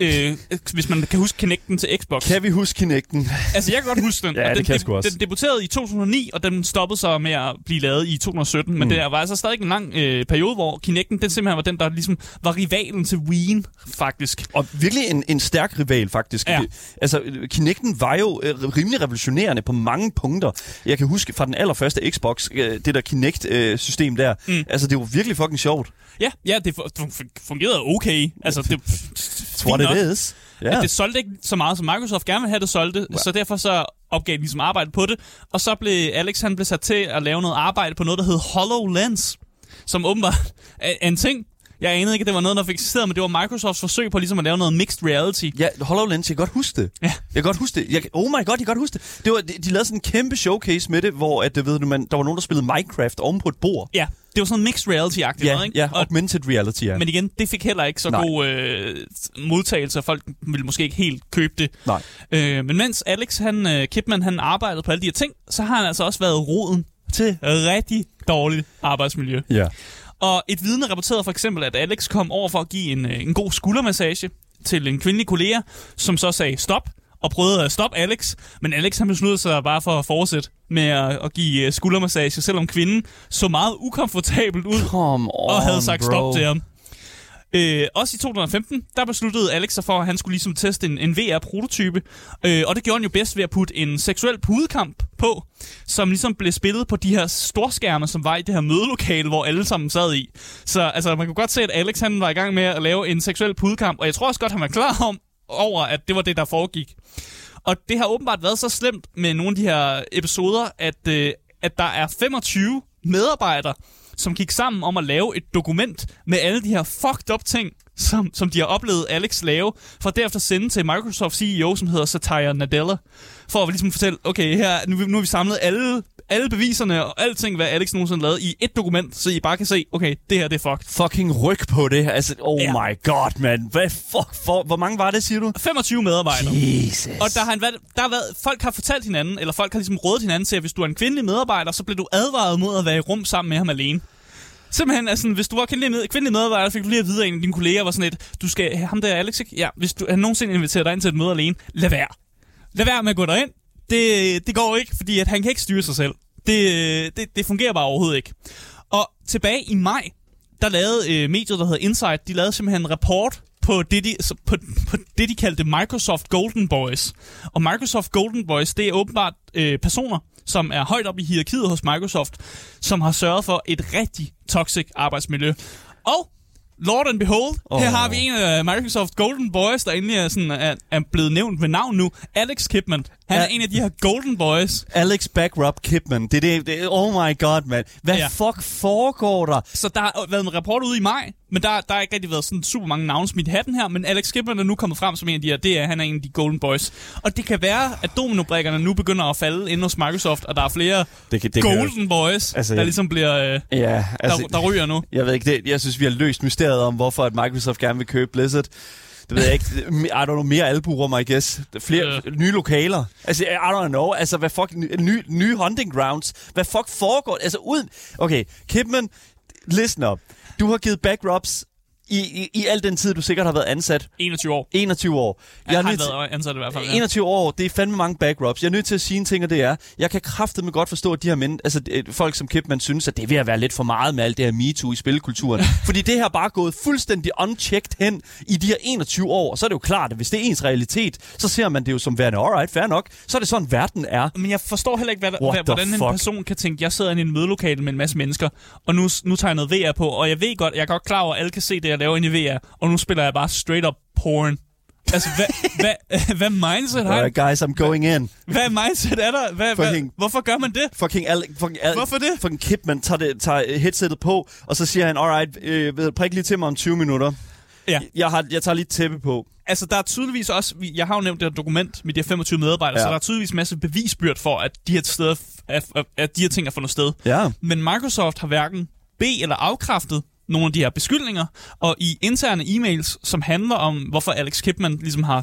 Øh, hvis man kan huske Kinecten til Xbox. Kan vi huske Kinecten? Altså, jeg kan godt huske den. Ja, og det den, kan jeg også. Den debuterede i 2009, og den stoppede så med at blive lavet i 2017. Men Mm. det var altså stadig en lang øh, periode, hvor Kinecten den simpelthen var den, der ligesom var rivalen til Wii, faktisk. Og virkelig en, en stærk rival, faktisk. Ja. Altså, Kinecten var jo øh, rimelig revolutionerende på mange punkter. Jeg kan huske fra den allerførste Xbox, øh, det der Kinect-system der. Mm. Altså, det var virkelig fucking sjovt. Ja, ja det fu- fu- fungerede okay. Altså, det It's what nok. it is. Ja. At det solgte ikke så meget, som Microsoft gerne ville have, det solgte. Ja. Så derfor så opgav de ligesom arbejde på det. Og så blev Alex han blev sat til at lave noget arbejde på noget, der hed HoloLens. Som åbenbart er en ting. Jeg anede ikke, at det var noget, der fik eksisteret, men det var Microsofts forsøg på ligesom at lave noget mixed reality. Ja, HoloLens, jeg kan godt huske det. Ja. Jeg kan godt huske det. Jeg, oh my god, jeg kan godt huske det. det var, de, de lavede sådan en kæmpe showcase med det, hvor at, det ved du, man, der var nogen, der spillede Minecraft oven på et bord. Ja, det var sådan noget mixed reality-agtigt Ja, noget, ikke? ja Og augmented reality, ja. Men igen, det fik heller ikke så Nej. god øh, modtagelse, og folk ville måske ikke helt købe det. Nej. Øh, men mens Alex han, øh, Kipman han arbejdede på alle de her ting, så har han altså også været roden til rigtig dårligt arbejdsmiljø. Ja. Og et vidne rapporterede for eksempel, at Alex kom over for at give en, øh, en god skuldermassage til en kvindelig kollega, som så sagde stop, og prøvede at stoppe Alex. Men Alex han besluttede sig bare for at fortsætte med at, at give øh, skuldermassage, selvom kvinden så meget ukomfortabelt ud Come on, og havde sagt bro. stop til ham. Øh, også i 2015, der besluttede Alex sig for, at han skulle ligesom teste en, en VR-prototype. Øh, og det gjorde han jo bedst ved at putte en seksuel pudekamp på, som ligesom blev spillet på de her storskærme, som var i det her mødelokale, hvor alle sammen sad i. Så altså, man kunne godt se, at Alex han var i gang med at lave en seksuel pudekamp, og jeg tror også godt, han var klar om, over, at det var det, der foregik. Og det har åbenbart været så slemt med nogle af de her episoder, at, øh, at der er 25 medarbejdere, som gik sammen om at lave et dokument med alle de her fucked up ting, som, som de har oplevet Alex lave, for derefter sende til Microsoft CEO, som hedder Satya Nadella, for at ligesom fortælle, okay, her, nu, nu har vi samlet alle, alle beviserne og alting, hvad Alex nogensinde lavede i et dokument, så I bare kan se, okay, det her det er fucked. Fucking ryg på det. Altså, oh Ja. my god, man. Hvad fuck for? Hvor mange var det, siger du? 25 medarbejdere. Jesus. Og der har, været, der har været, folk har fortalt hinanden, eller folk har ligesom rådet hinanden til, at hvis du er en kvindelig medarbejder, så bliver du advaret mod at være i rum sammen med ham alene. Simpelthen, altså, hvis du var kvindelig, med, kvindelig medarbejder, fik du lige at vide, at en af dine kolleger var sådan et, du skal, ham der Alex, ikke? Ja, hvis du han nogensinde inviterer dig ind til et møde alene, lad være. Lad være med at gå derind. Det, det går ikke, fordi at han kan ikke styre sig selv. Det, det, det fungerer bare overhovedet ikke. Og tilbage i maj, der lavede øh, mediet, der hedder Insight, de lavede simpelthen en rapport på det, de, på, på det, de kaldte Microsoft Golden Boys. Og Microsoft Golden Boys, det er åbenbart øh, personer, som er højt op i hierarkiet hos Microsoft, som har sørget for et rigtig toxic arbejdsmiljø. Og Lord and behold, oh. her har vi en af Microsoft Golden Boys, der endelig er, sådan, er, er blevet nævnt med navn nu. Alex Kipman. Han er Ja. en af de her Golden Boys. Alex Backrub Kipman. Det, det, det, oh my god, man. Hvad ja. fuck foregår der? Så der har været en rapport ude i maj, men der, der har ikke rigtig været sådan super mange navne smidt i hatten her, men Alex Kipman er nu kommet frem som en af de her, det er, han er en af de Golden Boys. Og det kan være, at dominobrikkerne nu begynder at falde inde hos Microsoft, og der er flere Det, kan- det kan- Golden Boys, altså, Altså, der jeg- ligesom bliver, øh, Ja, altså, der, der ryger nu. jeg ved ikke, det, jeg synes, vi har løst mysteriet om, hvorfor at Microsoft gerne vil købe Blizzard. Det ved jeg ikke. I don't know, mere alburum, I guess. Flere Øh. nye lokaler. Altså, I don't know. Altså, hvad fuck... Nye, nye hunting grounds. Hvad fuck foregår? Altså, uden... Okay, Kipman, listen up. Du har givet backrubs i, i, i al den tid, du sikkert har været ansat. 21 år. 21 år. Jeg har nødt han til- været ansat i hvert fald. Ja. 21 år, det er fandme mange backrubs. Jeg er nødt til at sige en ting, og det er, jeg kan kraftedeme godt forstå, at de her men, altså, øh, folk som Kipman synes, at det er ved at være lidt for meget med alt det her MeToo i spilkulturen. Fordi det her bare gået fuldstændig unchecked hen i de her 21 år. Og så er det jo klart, at hvis det er ens realitet, så ser man det jo som værende, alright, fair nok. Så er det sådan, verden er. Men jeg forstår heller ikke, hvad, hvad, hvordan en fuck? person kan tænke, jeg sidder i en mødelokale med en masse mennesker, og nu, nu tager jeg noget VR på, og jeg ved godt, jeg er godt klar over, at alle kan se det, jeg laver inde i VR, og nu spiller jeg bare straight up porn. Altså, hvad, hvad, hvad mindset har Alright, guys, I'm going in. Hvad mindset er der? Hvad, hvad, Fucking- hvorfor gør man det? Fucking, Al, fucking Al, Hvorfor det? Fucking Kipman tager, det, tager headsettet på, og så siger han, alright, øh, prik lige til mig om 20 minutter. Ja. Jeg, har, jeg tager lige tæppe på. Altså, der er tydeligvis også, jeg har jo nævnt det her dokument med de her 25 medarbejdere, ja. Så der er tydeligvis en masse bevisbyrd for, at de her, steder, at, at de her ting er fundet sted. Ja. Men Microsoft har hverken be- eller afkræftet nogle af de her beskyldninger, og i interne e-mails, som handler om, hvorfor Alex Kipman ligesom har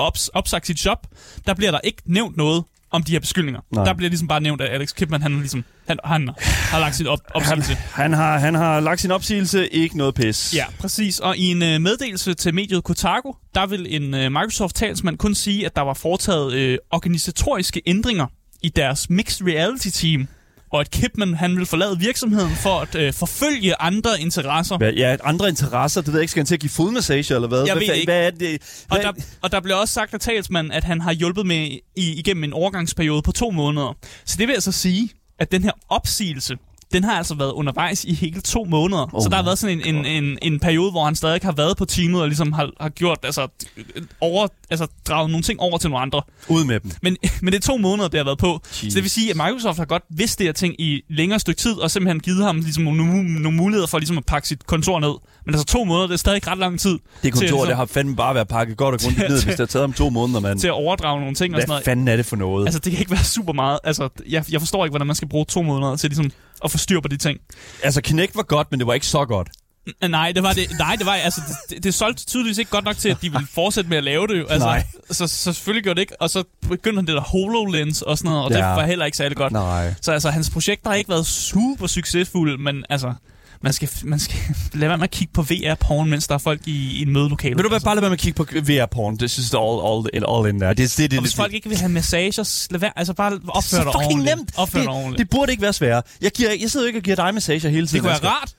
ops- opsagt sit job, der bliver der ikke nævnt noget om de her beskyldninger. Nej. Der bliver ligesom bare nævnt, at Alex Kipman, han, ligesom, han, han har lagt sit op- Han, opsigelse. han, har, han har lagt sin opsigelse, ikke noget pis. Ja, præcis. Og i en øh, meddelelse til mediet Kotaku, der vil en øh, Microsoft-talsmand kun sige, at der var foretaget øh, organisatoriske ændringer i deres mixed reality-team, og at Kipman han vil forlade virksomheden for at øh, forfølge andre interesser. Hvad, ja, andre interesser, det ved jeg ikke, skal han til at give fodmassage eller hvad? Jeg hvad, ved ikke. hvad er det? Og Hvad, der, og der blev også sagt af talsmanden, at han har hjulpet med i, igennem en overgangsperiode på to måneder. Så det vil altså sige, at den her opsigelse, den har altså været undervejs i hele to måneder. Oh så der har været sådan en, en, en, en periode, hvor han stadig har været på teamet og ligesom har, har gjort, altså, over, altså draget nogle ting over til nogle andre. Ud med dem. Men, men det er to måneder, det har været på. Jeez. Så det vil sige, at Microsoft har godt vidst det her ting i længere stykke tid, og simpelthen givet ham ligesom nogle, nogle muligheder for ligesom at pakke sit kontor ned. Men altså to måneder, det er stadig ret lang tid. Det kontor, til, ligesom, det har fandme bare været pakket godt og grundigt ned, hvis det har taget om to måneder, mand. Til at overdrage nogle ting Hvad og sådan noget. fanden er det for noget? Altså, det kan ikke være super meget. Altså, jeg, jeg forstår ikke, hvordan man skal bruge to måneder til ligesom at få styr på de ting. Altså, Kinect var godt, men det var ikke så godt. Nej, det var det. Nej, det var altså det, det solgte tydeligvis ikke godt nok til, at de ville fortsætte med at lave det. Altså, Nej. Så, så selvfølgelig gjorde det ikke. Og så begyndte han det der HoloLens og sådan noget, og Ja. det var heller ikke særlig godt. Nej. Så altså, hans projekter har ikke været super succesfulde, men altså, man skal, man skal lade være med at kigge på VR-porn, mens der er folk i, i en mødelokale. Vil du være bare lade være med at kigge på VR-porn? Det synes jeg all, all, all in der. Det, det, det, det, og hvis folk ikke vil have massager, så lad være, altså bare opfør så dig fucking ordentligt. nemt. Opfør dig det, ordentligt. det burde ikke være svært. Jeg, giver, jeg sidder jo ikke og giver dig massager hele tiden. det kunne være rart.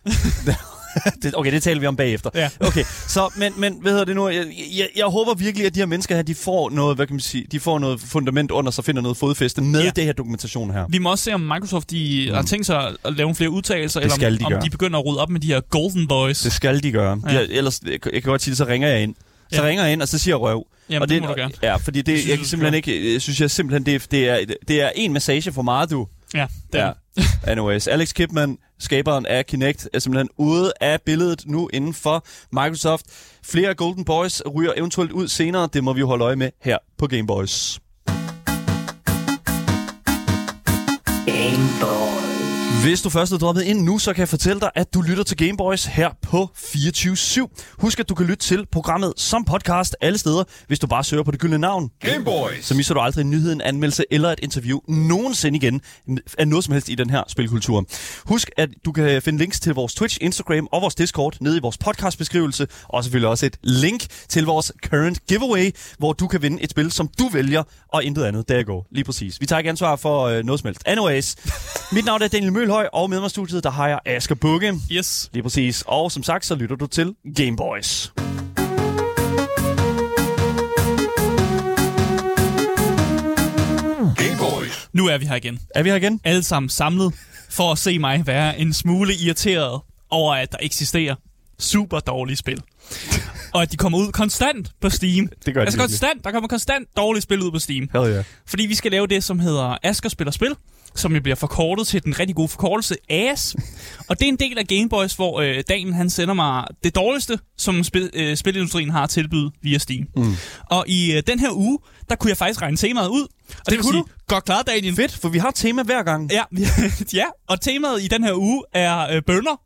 det, okay, det taler vi om bagefter. Ja. Okay, så, men, men hvad hedder det nu? Jeg, jeg, jeg håber virkelig, at de her mennesker her, de får noget, hvad kan man sige, de får noget fundament under sig, finder noget fodfæste med Ja. det her dokumentation her. Vi må også se, om Microsoft de mm. har tænkt sig at lave flere udtalelser, eller om, de om gøre. de begynder at rydde op med de her Golden Boys. Det skal de gøre. Ja. Jeg, ellers, jeg, jeg kan godt sige det, så ringer jeg ind. Så Ja. ringer jeg ind, og så siger jeg røv. Jamen, og det må du gerne. Ja, fordi det, Det det synes jeg kan simpelthen ikke, jeg synes jeg simpelthen, det, det, er, det er en massage for meget, du. Ja, det Ja. ja. Anyways, Alex Kipman, skaberen af Kinect, er simpelthen ude af billedet nu inden for Microsoft. Flere Golden Boys ryger eventuelt ud senere. Det må vi jo holde øje med her på Game Boys. Hvis du først er droppet ind nu, så kan jeg fortælle dig, at du lytter til Gameboys her på 24-7. Husk, at du kan lytte til programmet som podcast alle steder, hvis du bare søger på det gyldne navn. Gameboys. Så misser du aldrig en nyhed, en anmeldelse eller et interview nogensinde igen af noget som helst i den her spilkultur. Husk, at du kan finde links til vores Twitch, Instagram og vores Discord nede i vores podcastbeskrivelse, og selvfølgelig også et link til vores current giveaway, hvor du kan vinde et spil, som du vælger, og intet andet. Der går lige præcis. Vi tager ikke ansvar for øh, noget som helst. Anyways, mit navn er Daniel Mølhøj, og med mig i studiet, der har jeg Asger Bukke. Yes. Lige præcis. Og som sagt, så lytter du til Game Boys. Gameboys. Nu er vi her igen. Er vi her igen? Alle sammen samlet for at se mig være en smule irriteret over, at der eksisterer super dårlige spil. og at de kommer ud konstant på Steam. Det gør de altså konstant, der kommer konstant dårlige spil ud på Steam. Hell yeah. Fordi vi skal lave det, som hedder Asker Spiller Spil, som jo bliver forkortet til den rigtig gode forkortelse AS. og det er en del af Gameboys, hvor øh, Daniel han sender mig det dårligste, som spil, øh, spilindustrien har at tilbyde via Steam. Mm. Og i øh, den her uge, der kunne jeg faktisk regne temaet ud. Og det, vil kunne sige, du? godt klaret, Daniel. Fedt, for vi har tema hver gang. Ja, ja, og temaet i den her uge er øh, bønder.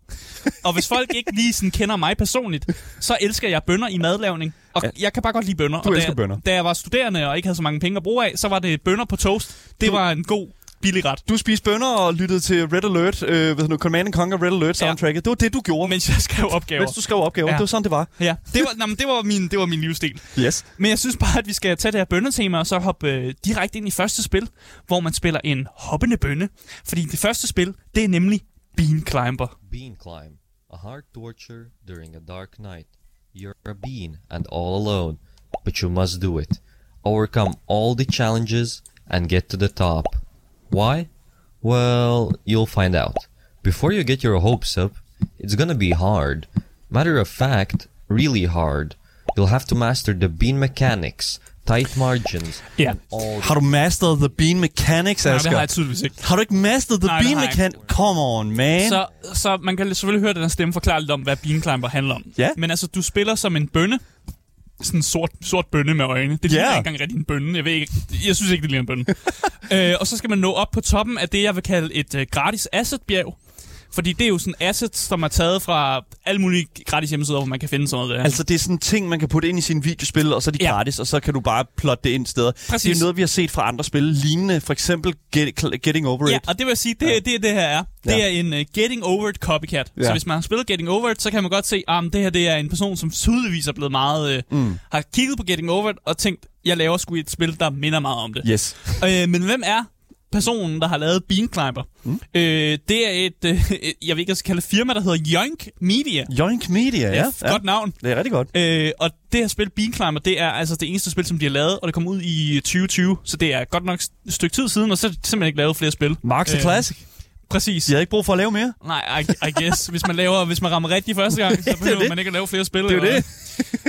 og hvis folk ikke lige sådan kender mig personligt, så elsker jeg bønder i madlavning. Og Ja. jeg kan bare godt lide bønder. Du og elsker da, bønner. Da jeg var studerende og ikke havde så mange penge at bruge af, så var det bønder på toast. Det Du- var en god, billig ret. Du spiste bønner og lyttede til Red Alert, øh, hvad nu, Command Conquer Red Alert soundtracket. Det var det, du gjorde, Mens jeg skrev opgaver. mens du skrev opgaver. Ja. Det var sådan, det var. Ja, det var, nej, men det, var min, det var min livsstil. Yes. Men jeg synes bare, at vi skal tage det her bønnetema og så hoppe øh, direkte ind i første spil, hvor man spiller en hoppende bønne. Fordi det første spil, det er nemlig Bean Climber. Bean climb. A hard torture during a dark night. You're a bean and all alone, but you must do it. Overcome all the challenges and get to the top. Why? Well, you'll find out. Before you get your hopes up, it's gonna be hard. Matter of fact, really hard. You'll have to master the bean mechanics, tight margins, Ja. and all Har du masteret The Bean Mechanics, Nej, det Asger? har jeg tydeligvis ikke. Har du ikke masteret The Nej, det Bean har jeg Mechanics? Come on, man. Så, så man kan selvfølgelig høre den her stemme forklare lidt om, hvad Bean Climber handler om. Ja. Men altså, du spiller som en bønne. Sådan en sort, sort bønne med øjne. Det ligner ikke engang rigtig en bønne. Jeg, ved ikke, jeg synes ikke, det ligner en bønne. øh, og så skal man nå op på toppen af det, jeg vil kalde et øh, gratis asset-bjerg. Fordi det er jo sådan assets, som er taget fra alle mulige gratis hjemmesider, hvor man kan finde sådan noget der. Altså, det er sådan ting, man kan putte ind i sine videospil, og så er de Ja. gratis, og så kan du bare plotte det ind steder. Præcis. Det er noget, vi har set fra andre spil, lignende for eksempel Get, Getting Over Ja, It. og det vil jeg sige, det, ja. det, det her er. Det Ja. er en uh, Getting Over It copycat. Ja. Så hvis man har spillet Getting Over It, så kan man godt se, at um, det her det er en person, som tydeligvis er blevet meget... Uh, mm. Har kigget på Getting Over It og tænkt, jeg laver sgu et spil, der minder meget om det. Yes. Øh, men hvem er personen, der har lavet Bean Climber? Mm. Øh, det er et, øh, jeg ved ikke, kalde det firma, der hedder Yoink Media. Yoink Media, ja. ja. Godt navn. Det er rigtig godt. Øh, og det her spil, Bean Climber, det er altså det eneste spil, som de har lavet, og det kom ud i 2020, så det er godt nok et stykke tid siden, og så er de simpelthen ikke lavet flere spil. Marks Øh, Classic. Præcis. De havde ikke brug for at lave mere. Nej, I, I guess. Hvis man, laver, hvis man rammer rigtigt første gang, så behøver det. man ikke at lave flere spil. Det er eller det.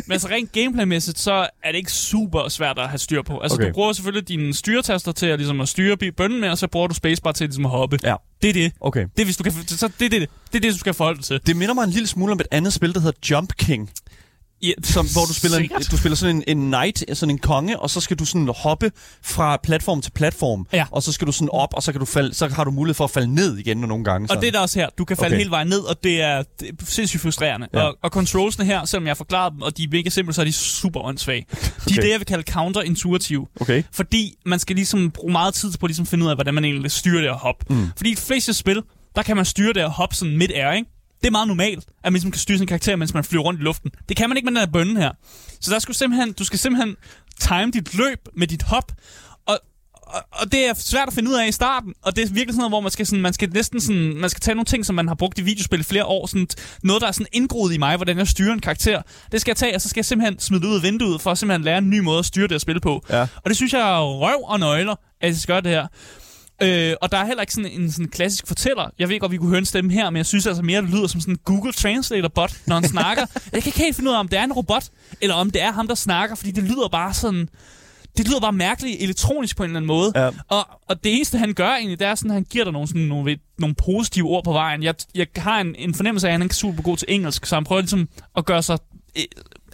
Men altså rent gameplaymæssigt, så er det ikke super svært at have styr på. Altså, Okay. du bruger selvfølgelig dine styretaster til at, ligesom, at styre bønnen med, og så bruger du spacebar til ligesom, at hoppe. Ja. Det er det. Okay. Det hvis du kan, så det, er det, det er det, du skal forholde dig til. Det minder mig en lille smule om et andet spil, der hedder Jump King. Ja, Som, hvor du spiller, en, du spiller sådan en, en knight, sådan en konge, og så skal du sådan hoppe fra platform til platform. Ja. Og så skal du sådan op, og så, kan du falde, så har du mulighed for at falde ned igen nogle gange. Og det er der også her. Du kan falde Okay. hele vejen ned, og det er, det er sindssygt frustrerende. Ja. Og, og controlsene her, selvom jeg har forklaret dem, og de er mega simple, så er de super åndssvage. De Okay. er det, jeg vil kalde counterintuitive. Okay. Fordi man skal ligesom bruge meget tid på at ligesom finde ud af, hvordan man egentlig styrer det at hoppe. Mm. Fordi i fleste spil, der kan man styre det at hoppe sådan midt-air, ikke? Det er meget normalt, at man ligesom kan styre sin karakter, mens man flyver rundt i luften. Det kan man ikke med den her bønne her. Så der skal du simpelthen, du skal simpelthen time dit løb med dit hop, og, og, og det er svært at finde ud af i starten, og det er virkelig sådan noget, hvor man skal, sådan, man skal næsten sådan, man skal tage nogle ting, som man har brugt i videospil i flere år, sådan noget, der er sådan indgroet i mig, hvordan jeg styrer en karakter. Det skal jeg tage, og så skal jeg simpelthen smide det ud af vinduet, for at simpelthen lære en ny måde at styre det at spille på. Ja. Og det synes jeg er røv og nøgler, at jeg skal gøre det her. Øh, og der er heller ikke sådan en sådan klassisk fortæller. Jeg ved godt, vi kunne høre en stemme her, men jeg synes altså mere, det lyder som sådan en Google Translator-bot, når han snakker. Jeg kan ikke helt finde ud af, om det er en robot, eller om det er ham, der snakker, fordi det lyder bare sådan... Det lyder bare mærkeligt elektronisk på en eller anden måde. Ja. Og, og det eneste, han gør egentlig, det er sådan, at han giver dig nogle, sådan, nogle, nogle positive ord på vejen. Jeg, jeg har en, en fornemmelse af, at han ikke er super god til engelsk, så han prøver ligesom at gøre sig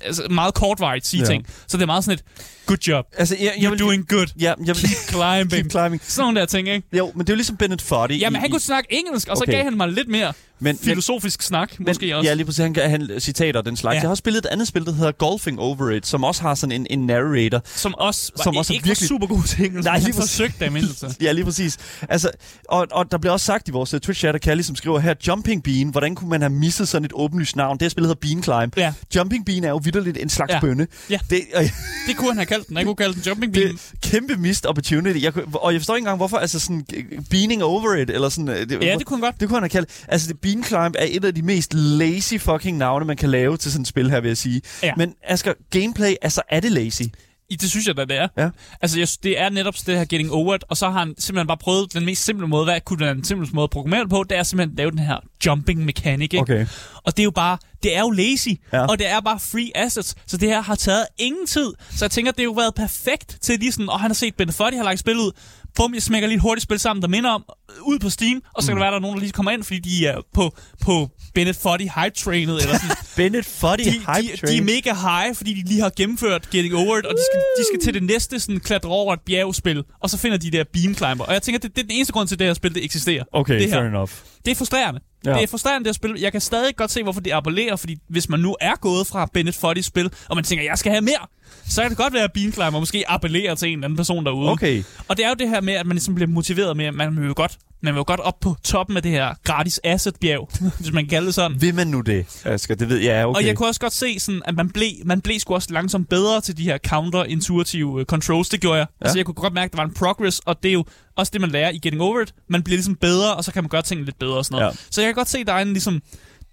altså meget kortvarigt sige Ja. ja. ting. Så det er meget sådan et, good job, Altså, jeg, jeg you're vil, doing good, Ja, jeg vil, keep climbing. keep climbing. Sådan nogle der ting, ikke? Jo, men det er jo ligesom Bennett Foddy. Jamen, i- han kunne snakke engelsk, og så Okay. gav han mig lidt mere men, filosofisk snak, men, måske også. Ja, lige præcis. Han han citater den slags. Ja. Jeg har også spillet et andet spil, der hedder Golfing Over It, som også har sådan en, en narrator. som også var, som som også ikke virkelig- var super god engelsk, Nej, men lige præcis. forsøgte mindre sig. Ja, lige præcis. Altså, og, og der bliver også sagt i vores uh, Twitch-chat, at Kalli, som skriver her, Jumping Bean, hvordan kunne man have misset sådan et åbenlyst navn? Det her spil hedder Bean Climb. Ja. Jumping Bean er jo vidderligt en slags Ja. bønne. Ja. Det, øh, Det kunne han have kaldt den. Han kunne kalde den Jumping Bean. det kæmpe missed opportunity. Jeg, og jeg forstår ikke engang, hvorfor, altså sådan, øh, beaning over it, eller sådan... øh, Det, Ja, det kunne han godt. Det kunne han have kaldt. Altså, det Bean Climb er et af de mest lazy fucking navne, man kan lave til sådan et spil her, vil jeg sige. Ja. Men Asger, gameplay, altså er det lazy? I- Det synes jeg da, det er. Ja. Altså, jeg, det er netop det her getting over it, og så har han simpelthen bare prøvet den mest simple måde. Hvad kunne den simpleste måde at programmere det på? Det er simpelthen at lave den her jumping mechanic, ikke? Okay. Og det er jo bare, det er jo lazy, Ja. ja. og det er bare free assets, så det her har taget ingen tid. Så jeg tænker, det har jo været perfekt til lige sådan, og han har set Ben Foddy har lagt spil ud, bum, jeg smækker lige et hurtigt spil sammen, der minder om, øh, ud på Steam, og så kan det være, der er nogen, der lige kommer ind, fordi de er på, på Bennett Foddy hype-trainet, eller sådan. Bennett Foddy de, Hype de, de Train. er mega high, fordi de lige har gennemført Getting Over It, og de skal, de skal til det næste sådan, klatre over et bjergspil, og så finder de der beam climber. Og jeg tænker, det, det er den eneste grund til, at det her spil det eksisterer. Okay, det her. fair enough. Det er frustrerende. Ja. Det er frustrerende, det at spille. Jeg kan stadig godt se, hvorfor det appellerer, fordi hvis man nu er gået fra Bennett Foddy's spil, og man tænker, jeg skal have mere, så kan det godt være, at Bean Climber måske appellerer til en eller anden person derude. Okay. Og det er jo det her med, at man ligesom bliver motiveret med, at man vil jo godt, man vil jo godt op på toppen af det her gratis asset-bjerg, hvis man kan kalde det sådan. Vil man nu det, Asger? Det ved jeg, ja, okay. Og jeg kunne også godt se, sådan, at man blev, man blev sgu også langsomt bedre til de her counter-intuitive øh, controls. Det gjorde jeg. Ja. Altså, jeg kunne godt mærke, at der var en progress, og det er jo også det, man lærer i Getting Over It. Man bliver ligesom bedre, og så kan man gøre tingene lidt bedre og sådan noget. Ja. Så jeg kan godt se, at der er en ligesom...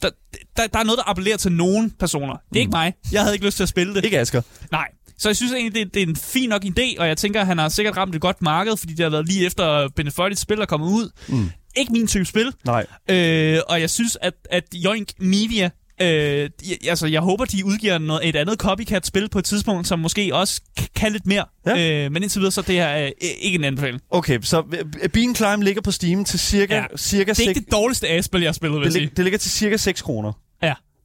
Der, der, der er noget, der appellerer til nogen personer. Det er ikke mig. Jeg havde ikke lyst til at spille det. Ikke Asger. Nej. Så jeg synes egentlig, det, det er en fin nok idé, og jeg tænker, han har sikkert ramt et godt marked, fordi det har været lige efter Bennett Foddy's spil er kommet ud. Mm. Ikke min type spil. Nej. Øh, og jeg synes, at, at Yoink Media... Øh, altså, jeg håber, de udgiver noget, et andet copycat-spil på et tidspunkt, som måske også kan lidt mere. Ja. Øh, men indtil videre, så er det her øh, ikke en anbefaling. Okay, så øh, Bean Climb ligger på Steam til cirka, ja. Cirka Det er 6... ikke det dårligste A-spil, jeg har spillet, vil det, lig, sige. det ligger til cirka 6 kroner.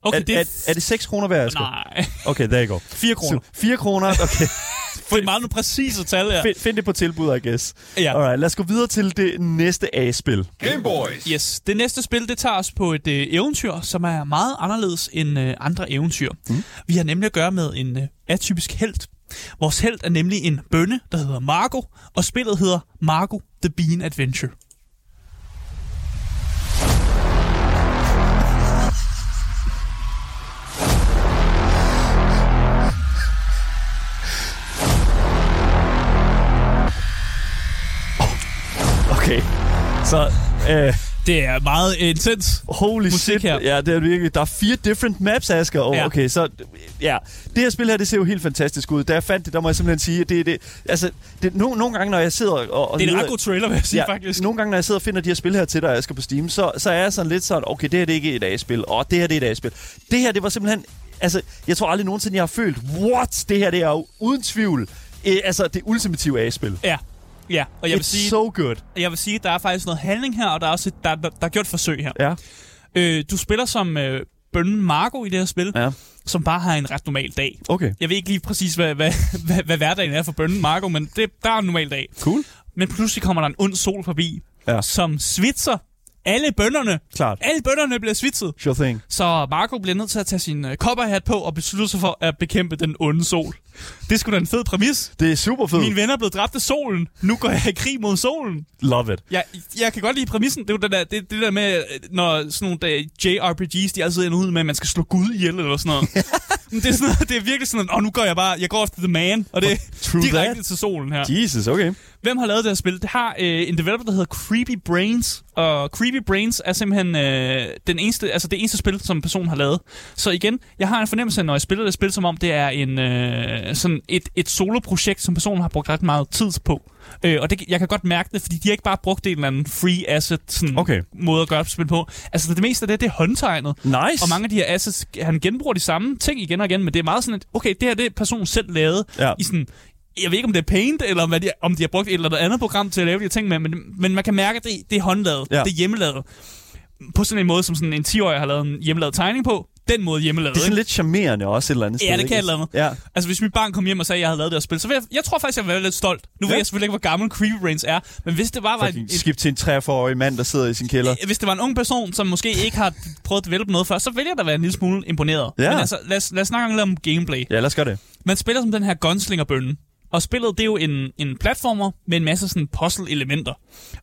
Okay, er, det er... er, er det 6 kroner værd, Asger? Nej, Okay, there you go. 4 kroner. 4 kroner, okay. For det er meget præcise tal her. find, find det på tilbud, I guess. Ja. Alright, lad os gå videre til det næste A-spil. Game Boys. Yes, det næste spil, det tager os på et øh, eventyr, som er meget anderledes end øh, andre eventyr. Mm. Vi har nemlig at gøre med en øh, atypisk held. Vores held er nemlig en bønne, der hedder Margo, og spillet hedder Margo The Bean Adventure. Så... Øh, Det er meget intens. Holy shit. her. Ja, det er virkelig. Der er fire different maps, Asger. Oh, Ja. Okay, så ja. Det her spil her, det ser jo helt fantastisk ud. Da jeg fandt det, der må jeg simpelthen sige, det er det. Altså, det, no, nogle gange, når jeg sidder og... og Det er en ret god trailer, vil jeg sige, faktisk. Nogle gange, når jeg sidder og finder de her spil her til dig, Asger, på Steam, så, så er jeg sådan lidt sådan, okay, det her det er ikke et A-spil, og det her det er et A-spil. Det her, det var simpelthen... Altså, jeg tror aldrig nogensinde, jeg har følt, what? Det her, det er jo uden tvivl, øh, altså, det ultimative A-spil. Ja. Ja, og jeg vil, It's sige, so good. jeg vil sige, at der er faktisk noget handling her, og der er også et, der, der, der er gjort forsøg her. Ja. Øh, du spiller som øh, bønnen Marco i det her spil, Ja. som bare har en ret normal dag. Okay. Jeg ved ikke lige præcis, hvad, hvad, hvad, hvad hverdagen er for bønnen Marco, men det, der er en normal dag. Cool. Men pludselig kommer der en ond sol forbi, Ja. som svitser alle bønderne. Klart. Alle bønderne bliver svitset. Sure thing. Så Marco bliver nødt til at tage sin øh, kopperhat på og beslutte sig for at bekæmpe den onde sol. Det skulle da en fed præmis. Det er super fedt. Mine venner er blevet dræbt af solen. Nu går jeg i krig mod solen. Love it. Jeg, jeg kan godt lide præmissen. Det er det der, det, det der med, når sådan nogle der JRPGs, de altid ender ud med, at man skal slå Gud ihjel eller sådan noget. Men det, er sådan noget, det er virkelig sådan, at oh, nu går jeg bare, jeg går efter The Man, og det er direkte that. til solen her. Jesus, okay. Hvem har lavet det her spil? Det har øh, en developer, der hedder Creepy Brains. Og Creepy Brains er simpelthen øh, den eneste, altså det eneste spil, som personen har lavet. Så igen, jeg har en fornemmelse, når jeg spiller det spil, som om det er en, øh, sådan et, et solo-projekt, som personen har brugt ret meget tid på. Øh, og det, jeg kan godt mærke det, fordi de har ikke bare brugt en eller anden free asset sådan, Okay. måde at gøre spil på. Altså det meste af det, det er håndtegnet. Nice. Og mange af de her assets, han genbruger de samme ting igen og igen, men det er meget sådan, at okay, det her det er personen selv lavet Ja. i sådan jeg ved ikke, om det er Paint, eller om, hvad de, om de har brugt et eller andet program til at lave de her ting med, men, men man kan mærke, at det, det er håndlavet. Ja. Det er hjemmelavet. På sådan en måde, som sådan en 10-årig har lavet en hjemmelavet tegning på. Den måde hjemmelavet. Det er sådan ikke? lidt charmerende også et eller andet Ja, sted. det ikke? kan eller andet. Ja. Altså, hvis mit barn kom hjem og sagde, at jeg havde lavet det her spil, så jeg, jeg tror faktisk, jeg vil være lidt stolt. Nu ja. ved Ja. jeg selvfølgelig ikke, hvor gammel Creepy Brains er, men hvis det bare var en, skib til en 43-årig mand, der sidder i sin kælder. hvis det var en ung person, som måske ikke har prøvet at develope noget før, så vil jeg da være en lille smule imponeret. Ja. Men altså, lad os, lad os snakke lidt om gameplay. Ja, lad os gøre det. Man spiller som den her gunslingerbønne. Og spillet, det er jo en, en platformer med en masse sådan puzzle-elementer.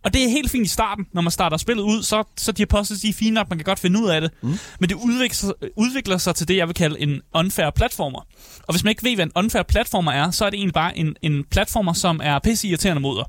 Og det er helt fint i starten, når man starter spillet ud, så, så de her puzzles, de er fine nok, man kan godt finde ud af det. Mm. Men det udvikler, sig- udvikler sig til det, jeg vil kalde en unfair platformer. Og hvis man ikke ved, hvad en unfair platformer er, så er det egentlig bare en, en platformer, som er pisse irriterende mod dig.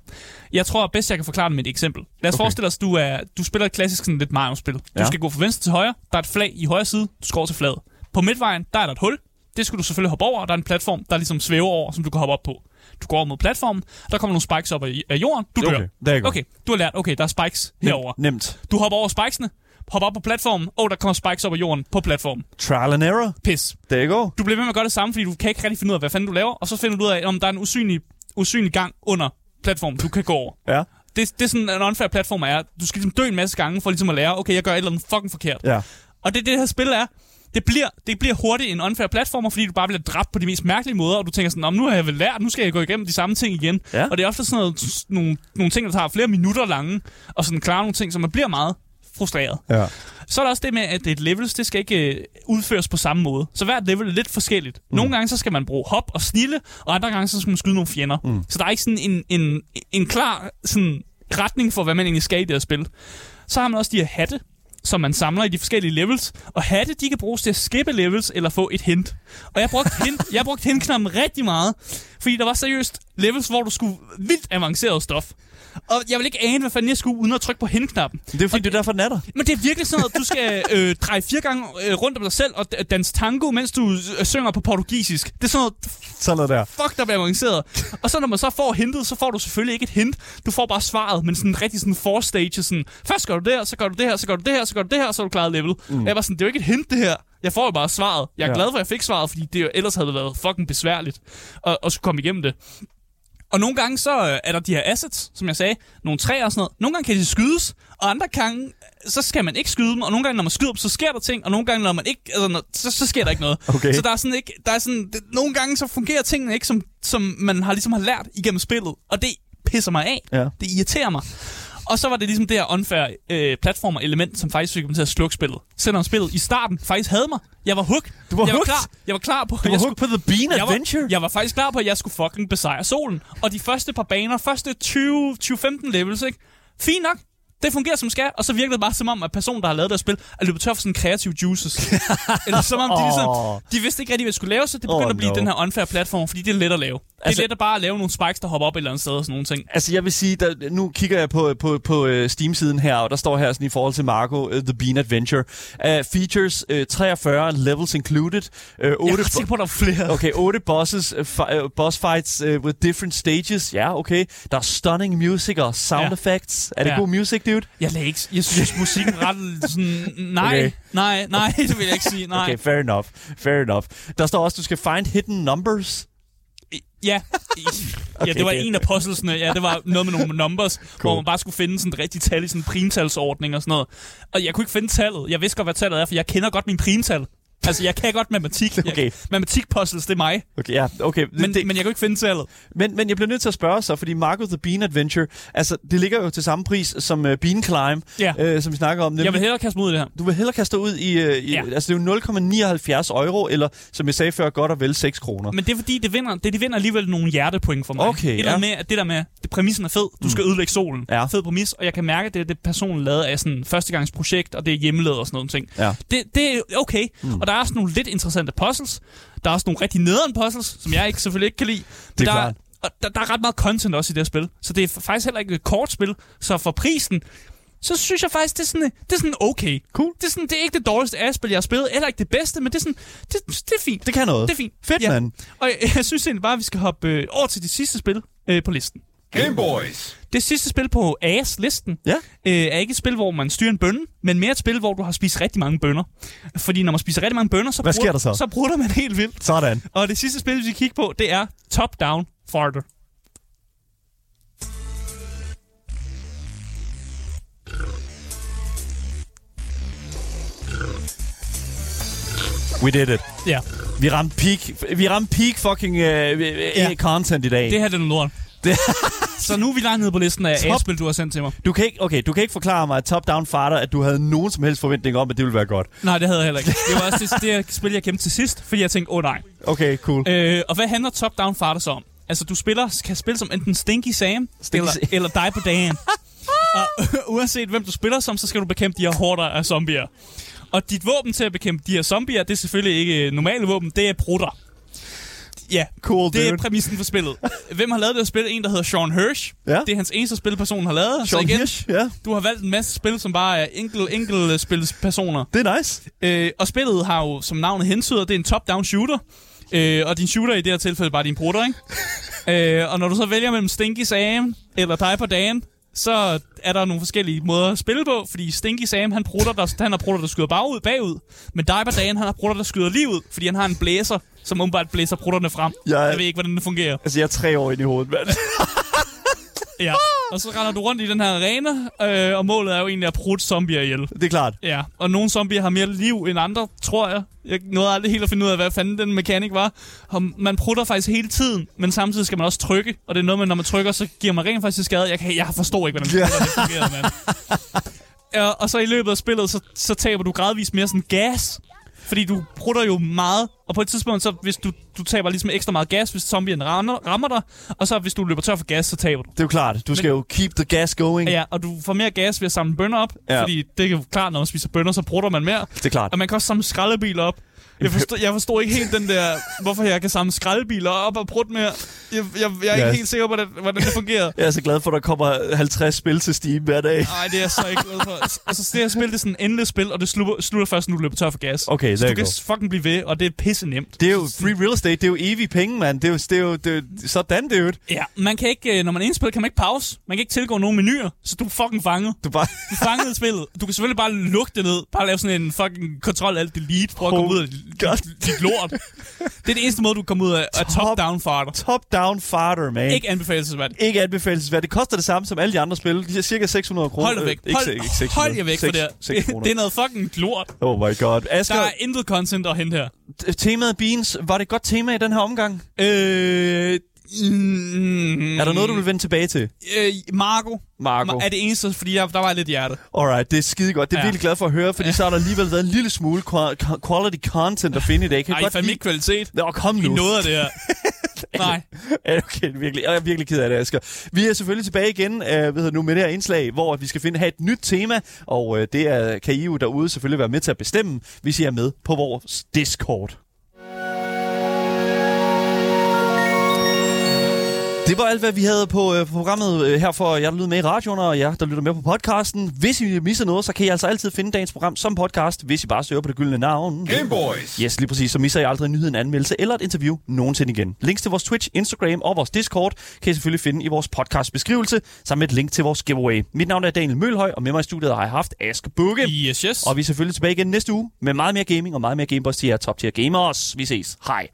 Jeg tror bedst, jeg kan forklare det med et eksempel. Lad os okay. Forestille os, du, er, du spiller et klassisk sådan lidt Mario-spil. Du Ja. skal gå fra venstre til højre, der er et flag i højre side, du skal over til flaget. På midtvejen, der er der et hul, det skal du selvfølgelig hoppe over, og der er en platform, der ligesom svæver over, som du kan hoppe op på. Du går over mod platformen, der kommer nogle spikes op af, jorden, du dør. Okay, er godt. okay, du har lært, okay, der er spikes herover. Nemt. Du hopper over spikesene, hopper op på platformen, og der kommer spikes op af jorden på platformen. Trial and error. Pis. Der you go. Du bliver ved med at gøre det samme, fordi du kan ikke rigtig finde ud af, hvad fanden du laver, og så finder du ud af, om der er en usynlig, usynlig gang under platformen, du kan gå over. Ja. Det, det er sådan, en unfair platform er. Du skal ligesom dø en masse gange, for ligesom at lære, okay, jeg gør et eller andet fucking forkert. Ja. Og det, det her spil er, det bliver, det bliver hurtigt en unfair platformer, fordi du bare bliver dræbt på de mest mærkelige måder, og du tænker sådan, "Nå, men nu har jeg vel lært, nu skal jeg gå igennem de samme ting igen. Ja. Og det er ofte sådan noget, nogle, nogle ting, der tager flere minutter lange, og sådan klare nogle ting, så man bliver meget frustreret. Ja. Så er der også det med, at et levels, det skal ikke øh, udføres på samme måde. Så hvert level er lidt forskelligt. Mm. Nogle gange så skal man bruge hop og snille, og andre gange så skal man skyde nogle fjender. Mm. Så der er ikke sådan en, en, en klar sådan, retning for, hvad man egentlig skal i det her spil. Så har man også de her hatte, som man samler i de forskellige levels. Og hatte, de kan bruges til at skippe levels eller få et hint. Og jeg brugte hint, jeg brugte hint-knappen rigtig meget, fordi der var seriøst levels, hvor du skulle vildt avanceret stof. Og jeg vil ikke ane, hvad fanden jeg skulle, uden at trykke på hint-knappen. Det er fordi, det er derfor, den er der. Men det er virkelig sådan noget, du skal øh, dreje fire gange øh, rundt om dig selv og d- danse tango, mens du øh, synger på portugisisk. Det er sådan noget, Sådan noget der. fuck, der bliver avanceret. Og så når man så får hintet, så får du selvfølgelig ikke et hint. Du får bare svaret, men sådan rigtig sådan four stages. Sådan, først gør du det her, så gør du det her, så gør du det her, så gør du det her, så er du klaret level. Mm. Jeg var sådan, det er jo ikke et hint, det her. Jeg får jo bare svaret. Jeg er Ja. glad for, at jeg fik svaret, fordi det jo ellers havde det været fucking besværligt at, at skulle komme igennem det. Og nogle gange så øh, er der de her assets, som jeg sagde, nogle træer og sådan noget. Nogle gange kan de skydes, og andre gange, så skal man ikke skyde dem, og nogle gange, når man skyder dem, så sker der ting, og nogle gange, når man ikke, altså, når, så, så sker der ikke noget. Okay. Så der er sådan ikke, der er sådan, det, nogle gange så fungerer tingene ikke, som, som man har ligesom har lært igennem spillet, og det pisser mig af. Ja. Det irriterer mig. Og så var det ligesom det her unfair øh, platformer-element, som faktisk fik mig til at slukke spillet. Selvom spillet i starten faktisk havde mig. Jeg var hooked. Du var jeg hooked? Var klar. Jeg var klar på, Du var jeg hooked på The Bean jeg Adventure? Var, jeg var faktisk klar på, at jeg skulle fucking besejre solen. Og de første par baner, første 20-15 levels, ikke? Fint nok. Det fungerer som skal, og så virker det bare som om, at personen, der har lavet det spil, er løbet tør for sådan creative juices. Eller som om, de, ligesom, de vidste ikke rigtig, hvad de skulle lave, så det begyndte Åh, at blive no. den her unfair platform, fordi det er let at lave. Det er Altså- let at bare lave nogle spikes, der hopper op et eller andet sted og sådan nogle ting. Altså, jeg vil sige, der, nu kigger jeg på, på, på uh, Steam-siden her, og der står her sådan i forhold til Marco, uh, The Bean Adventure. Uh, features uh, 43 levels included. Uh, Jeg 8 er ret sikker på, der er flere. Okay, otte bosses, uh, fi- uh, boss fights uh, with different stages. Ja, okay. Der er stunning music og sound Ja. effects. Er det Ja. god music, dude? Jeg lagde ikke, jeg synes musikken ret sådan, nej, Okay. nej, nej, det vil jeg ikke sige, nej. Okay, fair enough. Fair enough. Der står også, du skal find hidden numbers. Ja, ja, Okay, det var det- en af puzzlesne. Ja, det var noget med nogle numbers, cool. hvor man bare skulle finde sådan et rigtigt tal i sådan en primtalsordning og sådan noget. Og jeg kunne ikke finde tallet. Jeg vidste godt, hvad tallet er, for jeg kender godt min primtal. Altså, jeg kan godt matematik. Okay. Jeg, matematik-puzzles, det er mig. Okay, ja, okay. Men, det, men jeg kunne ikke finde tallet. Men, men jeg bliver nødt til at spørge så, fordi Marco the Bean Adventure, altså det ligger jo til samme pris som uh, Bean Climb, Ja. øh, som vi snakker om. Jeg vil hellere kaste mig ud i det her. Du vil hellere kaste ud i, uh, i Ja. altså det er jo 0,79 euro, eller som jeg sagde før, godt og vel 6 kroner. Men det er fordi, det vinder, det, de vinder alligevel nogle hjertepoint for mig. Okay, Et eller ja. med, at det der med, det præmissen er fed. Du skal ødelægge solen. Ja. Fed præmis. Og jeg kan mærke, at det er det personen lavet af sådan førstegangsprojekt, og det er hjemmelavet og sådan noget ting. Ja. Det, det er okay. Mm. Og der er også nogle lidt interessante puzzles. Der er også nogle rigtig nederen puzzles, som jeg ikke, selvfølgelig ikke kan lide. Men Det er der, klart. og der, der er ret meget content også i det her spil. Så det er faktisk heller ikke et kort spil. Så for prisen, så synes jeg faktisk, det er sådan, det er sådan okay. Cool. Det er, sådan, det er ikke det dårligste A-spil, jeg har spillet, eller ikke det bedste, men det er, sådan, det, det er fint. Det kan noget. Det er fint. Fedt, Ja. mand. Og jeg, jeg synes egentlig bare, at vi skal hoppe øh, over til det sidste spil øh, på listen. Game Boys. Det sidste spil på AS-listen Ja. øh, er ikke et spil, hvor man styrer en bønne, men mere et spil, hvor du har spist rigtig mange bønner. Fordi når man spiser rigtig mange bønner, så, Hvad bruger- så? så bruger man helt vildt. Sådan. Og det sidste spil, vi skal kigge på, det er Top Down Farther. We did it. Ja, Vi ramte peak, vi ramte peak fucking uh, ja. content i dag. det her det er lort. Det- så nu er vi langt nede på listen af Top- A-spil, du har sendt til mig. Du kan ikke, okay, du kan ikke forklare mig, at Top Down Fighter, at du havde nogen som helst forventning om, at det ville være godt. Nej, det havde jeg heller ikke. Det var også det, det spil, jeg gemte til sidst, fordi jeg tænkte, åh oh, nej. Okay, cool. Øh, og hvad handler Top Down Fighter så om? Altså, du spiller, kan spille som enten Stinky Sam, Stinky eller, Sam. eller dig på dagen. og uanset hvem du spiller som, så skal du bekæmpe de her horder af zombier. Og dit våben til at bekæmpe de her zombier, det er selvfølgelig ikke øh, normale våben, det er prutter. Ja, Cool, det er dude. præmissen for spillet. Hvem har lavet det her spil? En, der hedder Sean Hirsch. Ja. Det er hans eneste spil, personen har lavet. Sean så igen, Hirsch, ja. du har valgt en masse spil, som bare er enkel, enkel spilspersoner. Det er nice. Øh, og spillet har jo, som navnet hentyder, det er en top-down shooter. Øh, og din shooter i det her tilfælde bare din brutter, ikke? øh, og når du så vælger mellem Stinky Sam eller dig på dagen, så er der nogle forskellige måder at spille på, fordi Stinky Sam, han, prutter, der, han har prutter, der skyder bagud, bagud. Men dig på dagen, han har prutter, der skyder lige ud, fordi han har en blæser, som umiddelbart blæser prutterne frem. Jeg- Jeg ved ikke, hvordan det fungerer. Altså, jeg er tre år ind i hovedet, mand. Ja. Og så render du rundt i den her arena, øh, og målet er jo egentlig at prutte zombier ihjel. Det er klart. Ja, og nogle zombier har mere liv end andre, tror jeg. Jeg nåede aldrig helt at finde ud af, hvad fanden den mekanik var. Og man prutter faktisk hele tiden, men samtidig skal man også trykke. Og det er noget med, når man trykker, så giver man rent faktisk skade. Jeg, kan, jeg forstår ikke, hvordan det fungerer, mand. Ja, og så i løbet af spillet, så, så taber du gradvist mere sådan gas. Fordi du prutter jo meget, og på et tidspunkt, så hvis du, du taber ligesom ekstra meget gas, hvis zombien rammer, rammer dig, og så hvis du løber tør for gas, så taber du. Det er jo klart. Du skal jo keep the gas going. Ja, og du får mere gas ved at samle bønner op, Ja. ja. fordi det er jo klart, når man spiser bønner, så prutter man mere. Det er klart. Og man kan også samle skraldebiler op. Jeg forstår, jeg forstår ikke helt den der, hvorfor jeg kan samle skraldebiler op og prutte mere. Jeg, jeg, jeg er Ja. ikke helt sikker på, hvordan, hvordan det fungerer. Jeg er så glad for, at der kommer 50 spil til Steam hver dag. Nej, det er jeg så ikke glad for. Altså, det her spil, det er sådan en endelig spil, og det slutter, slutter først, når du løber tør for gas. Okay, så du kan go. fucking blive ved, og det er pisse nemt. Det er jo free real estate. Det er jo evige penge, mand. Det er jo, det er jo det er, sådan, det er jo. Ja, man kan ikke, øh, når man er indspillet, kan man ikke pause. Man kan ikke tilgå nogen menuer, så du er fucking fanget. Du bare... Du er fanget i spillet. Du kan selvfølgelig bare lukke det ned. Bare lave sådan en fucking kontrol alt delete for at komme ud af God. dit, lort. Det er det eneste måde, du kan komme ud af, af Top- top-down farter. Top-down farter, man. Ikke anbefalesværdigt. ikke anbefalesværdigt. Det koster det samme som alle de andre spil. De er cirka 600 kroner. Hold dig væk. Øh, ikke, Hold, ikke 600. hold jer væk fra det her. 6 Det, det er noget fucking lort. Oh my god. Asger, Der er intet content at hente her. temaet Beans, var det et godt tema i den her omgang? Øh, mm, Er der noget, du vil vende tilbage til? Øh, Marco. Marco. Er det eneste, fordi jeg, der var lidt hjerte. Alright, det er skide godt. Det er Ja. virkelig glad for at høre, fordi så har der alligevel været en lille smule qua- quality content at finde i dag. Kan Ej, fandme ikke kvalitet. Nå, kom nu. nåede af det her. Nej. Ja, okay, virkelig. Jeg er virkelig ked af det, Asger. Vi er selvfølgelig tilbage igen øh, ved nu med det her indslag, hvor vi skal finde have et nyt tema, og øh, det er, kan I jo derude selvfølgelig være med til at bestemme, hvis I er med på vores Discord. Det var alt, hvad vi havde på øh, programmet øh, her for jer, der lytter med i radioen, og jer, der lytter med på podcasten. Hvis I misser noget, så kan I altså altid finde dagens program som podcast, hvis I bare søger på det gyldne navn. Gameboys! Yes, lige præcis. Så misser I aldrig en nyhed, en anmeldelse eller et interview nogensinde igen. Links til vores Twitch, Instagram og vores Discord kan I selvfølgelig finde i vores podcast beskrivelse, sammen med et link til vores giveaway. Mit navn er Daniel Mølhøj, og med mig i studiet har jeg haft Aske Bukke. Yes, yes. Og vi er selvfølgelig tilbage igen næste uge med meget mere gaming og meget mere Gameboys til jer top tier gamers. Vi ses. Hej.